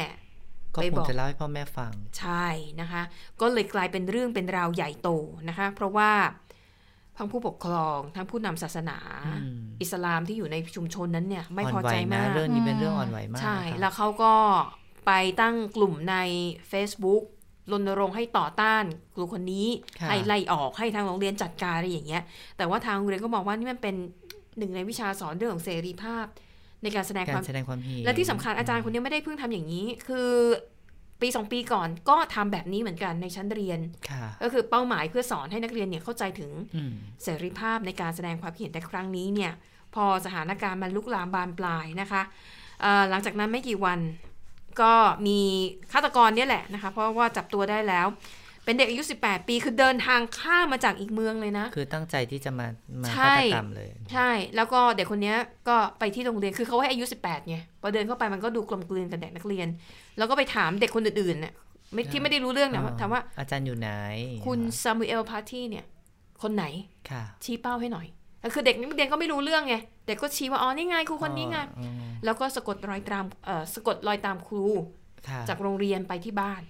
ก็ไปคบงอกจะเล่าให้พ่อแม่ฟัง ใช่นะคะ ก็เลยกลายเป็นเรื่องเป็นราวใหญ่โตนะคะ เพราะว่าทั้งผู้ปกครองทั้งผู้นำศาสนาอืมอิสลามที่อยู่ในชุมชนนั้นเนี่ย ไม่พอไหวใจนะมากเรื่องนี้เป็นเรื่องอ่อนไหวมาก ใช่นะคะแล้วเขาก็ไปตั้งกลุ่มใน Facebook รณรงค์ให้ต่อต้านครูคนนี้ค่ะให้ไล่ออกให้ทางโรงเรียนจัดการอะไรอย่างเงี้ย แต่ว่าทางโรงเรียนก็มองว่านี่มันเป็นหนึ่งในวิชาสอนเรื่องของเสรีภาพ ในการแสดงคกาวารมแสดงความเห็นและที่สำคัญอาจารย์คนนี้ไม่ได้เพิ่งทำอย่างนี้ คือปีสองปีก่อนก็ทำแบบนี้เหมือนกันในชั้นเรียนค่ะก็คือเป้าหมายเพื่อสอนให้นักเรียนเนี่ยเข้าใจถึงอืมเสรีภาพในการแสดงความคิดเห็นแต่ครั้งนี้เนี่ย พอสถานการณ์มันลุกลามบานปลายนะคะเอ่อหลังจากนั้นไม่กี่วันก็มีฆาตกรเนี่ยแหละนะคะ เพราะว่าจับตัวได้แล้ว เป็นเด็กอายุ 18 ปี คือเดินทางข้ามมาจากอีกเมืองเลยนะ คือตั้งใจที่จะมา มาใช่ฆาตกรรมเลย ใช่ แล้วก็เด็กคนเนี้ยก็ไปที่โรงเรียน คือเขาให้อายุ 18ไง พอเดินเข้าไปมันก็ดูกลมกลืนกับเด็กนักเรียน แล้วก็ไปถามเด็กคนอื่นๆเนี่ยไม่ที่ไม่ได้รู้เรื่องนะถามว่า อาจารย์อยู่ไหน คุณซามูเอลพาร์ตี้เนี่ย คนไหนค่ะชี้เป้าให้หน่อยแล้วคือเด็กนักเรียนก็ไม่รู้เรื่องไง เด็กก็ชี้ว่า อ๋อ นี่ไงครูคนนี้ไงอ๋อแล้วก็สะกดรอยตามเอ่อสะกดรอยตามครูค่ะจากโรงเรียนไปที่บ้าน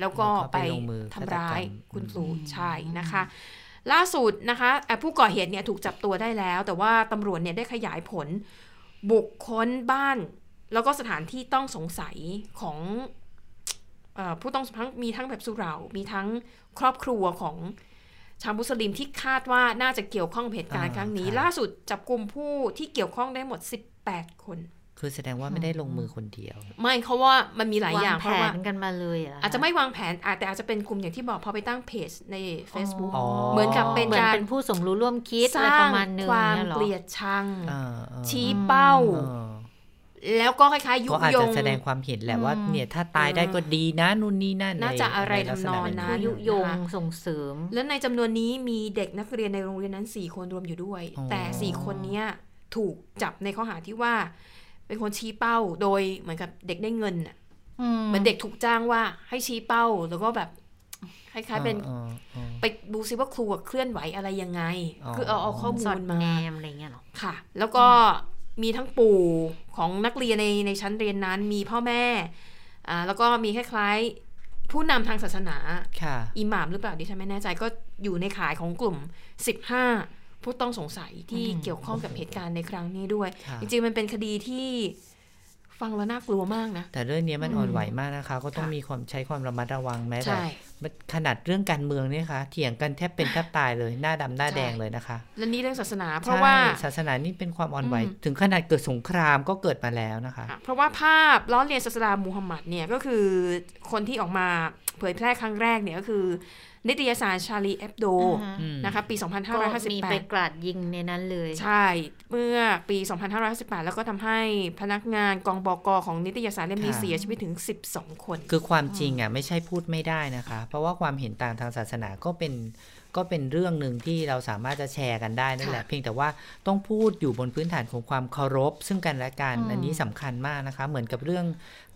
แล้วก็แล้วก็ไปไปลงมือทำร้ายฆาตกรรมคุณครูอืมใช่นะคะ ล่าสุดนะคะเอ่อผู้ก่อเหตุเนี่ยถูกจับตัวได้แล้ว แต่ว่าตำรวจเนี่ยได้ขยายผล บุกค้นบ้าน แล้วก็สถานที่ต้องสงสัยของเอ่อผู้ต้องทั้งมีทั้งแบบสุเหร่ามีทั้งครอบครัวของชาวมุสลิมที่คาดว่าน่าจะเกี่ยวข้องกับเหตุการณ์อ่าครั้งนี้ครับล่าสุดจับกลุ่มผู้ที่เกี่ยวข้องได้หมด 18 คน คือแสดงว่าไม่ได้ลงมือคนเดียว ไม่เขาว่ามันมีหลายอย่างวเพแผราะว่านกันมาเลยเหรอาจจะไม่วางแผนอาจแต่อาจจะเป็นกลุ่มอย่างที่บอกพอไปตั้งเพจใน Facebook อ๋อเหมือนกับเป็นเหมือนการเป็นผู้สมรู้ร่วมคิดสอะไรร้าปงระมาณนึงความเนี่ยหรอเกลียดชังเออเออชี้เป้าเออแล้วก็คล้ายๆยุก็อาจยจะงแสดงความเห็นแหละว่าอืมเนี่ยถ้าตายได้ก็ดีนะนู่นนี่นั่นน่าจะอะไรใลักษณทำนองแบบนั้นผู้ยุยงนะคะส่งเสริม และในจำนวนนี้มีเด็กนักเรียนในโรงเรียนนั้น4คนรวมอยู่ด้วย แต่4คนเนี้ยถูกจับในข้อหาที่ว่า เป็นคนชี้เป้าโดยเหมือนกับเด็กได้เงินน่ะเหมือนเด็กถูกจ้างว่าให้ชี้เป้าแล้วก็แบบคล้ายๆเป็นออเออไปดูซิว่าครูอะเคลื่อนไหวอะไรยังไงอ๋อคือเอาเอาข้อมูสอลดมาแนมอะไรเงี้ยเหรอค่ะ แล้วก็มีทั้งปู่ของนักเรียนในในชั้นเรียนนั้นมีพ่อแม่อ่าแล้วก็มีคล้ายๆผู้นำทางศาสนาค่ะอิหม่ามหรือเปล่าดิฉันไม่แน่ใจก็อยู่ในขายของกลุ่ม15 ผู้ต้องสงสัยที่อืมเกี่ยวข้องกับเหตุการณ์ในครั้งนี้ด้วยค่ะจริงๆ มันเป็นคดีที่ฟังแล้วน่ากลัวมากนะ แต่เรื่องนี้มันอืมอ่อนไหวมากนะคะ ก็ต้องค่ะมีความใช้ความระมัดระวังแม้แต่ใช่ขนาดเรื่องการเมืองเนี่ยค่ะเถียงกันแทบเป็นแทบตายเลยหน้าดำหน้าใช่แดงเลยนะคะ และนี่เรื่องศาสนา เพราะว่าใช่ศาสนานี่เป็นความอ่อนไหวอืมถึงขนาดเกิดสงครามก็เกิดมาแล้วนะคะอะเพราะว่าภาพล้อเลียนศาสดามูฮัมหมัดเนี่ยก็คือคนที่ออกมาเผยแพร่ครั้งแรกเนี่ยก็คือ นิตยสารชาลีเอฟโดอ่าฮะอืมนะคะปีก็มีไป2558กราดยิงในนั้นเลย ใช่ เมื่อปี 2558 แล้วก็ทำให้พนักงานกองบกของนิตยสารเล่มนี้ค่ะเสียชีวิตถึง 12 คน คือความจริงอะไม่ใช่พูดไม่ได้นะคะ เพราะว่าความเห็นต่างทางศาสนาก็เป็นก็เป็นเรื่องหนึ่งที่เราสามารถจะแชร์กันได้นั่นแหละค่ะเพียงแต่ว่าต้องพูดอยู่บนพื้นฐานของความเคารพ ซึ่งกันและกันอืมอันนี้สำคัญมากนะคะ เหมือนกับเรื่อง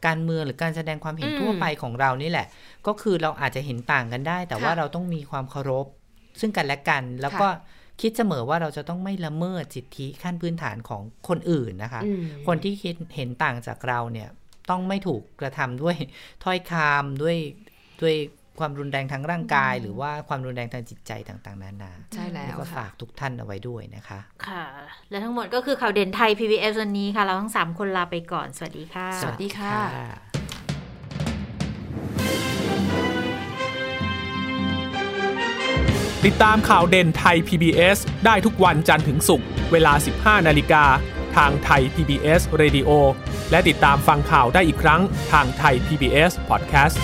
การเมืองหรือการแสดงความเห็นอืมทั่วไปของเรานี่แหละ ก็คือเราอาจจะเห็นต่างกันได้ แต่ว่าค่ะเราต้องมีความเคารพ ซึ่งกันและกัน แล้วก็คิดเสมอว่าเราจะต้องไม่ละเมิดสิทธิขั้นพื้นฐานของคนอื่นนะคะอืมคนที่คิดเห็นต่างจากเราเนี่ย ต้องไม่ถูกกระทำด้วยถ้อยคำด้วยด้วย ความรุนแรงทางร่างกาย หรือว่าความรุนแรงทางจิตใจต่างๆนานาใช่แล้วก็ค่ะฝากทุกท่านเอาไว้ด้วยนะคะ ค่ะ และทั้งหมดก็คือข่าวเด่นไทย PBS วันนี้ค่ะ เราทั้ง 3 คนลาไปก่อน สวัสดีค่ะ สวัสดีค่ะติดตามข่าวเด่นไทย PBS ได้ทุกวันจันทร์ถึงศุกร์เวลา 15 นาฬิกา ทางไทย PBS Radio และติดตามฟังข่าวได้อีกครั้งทางไทย PBS Podcast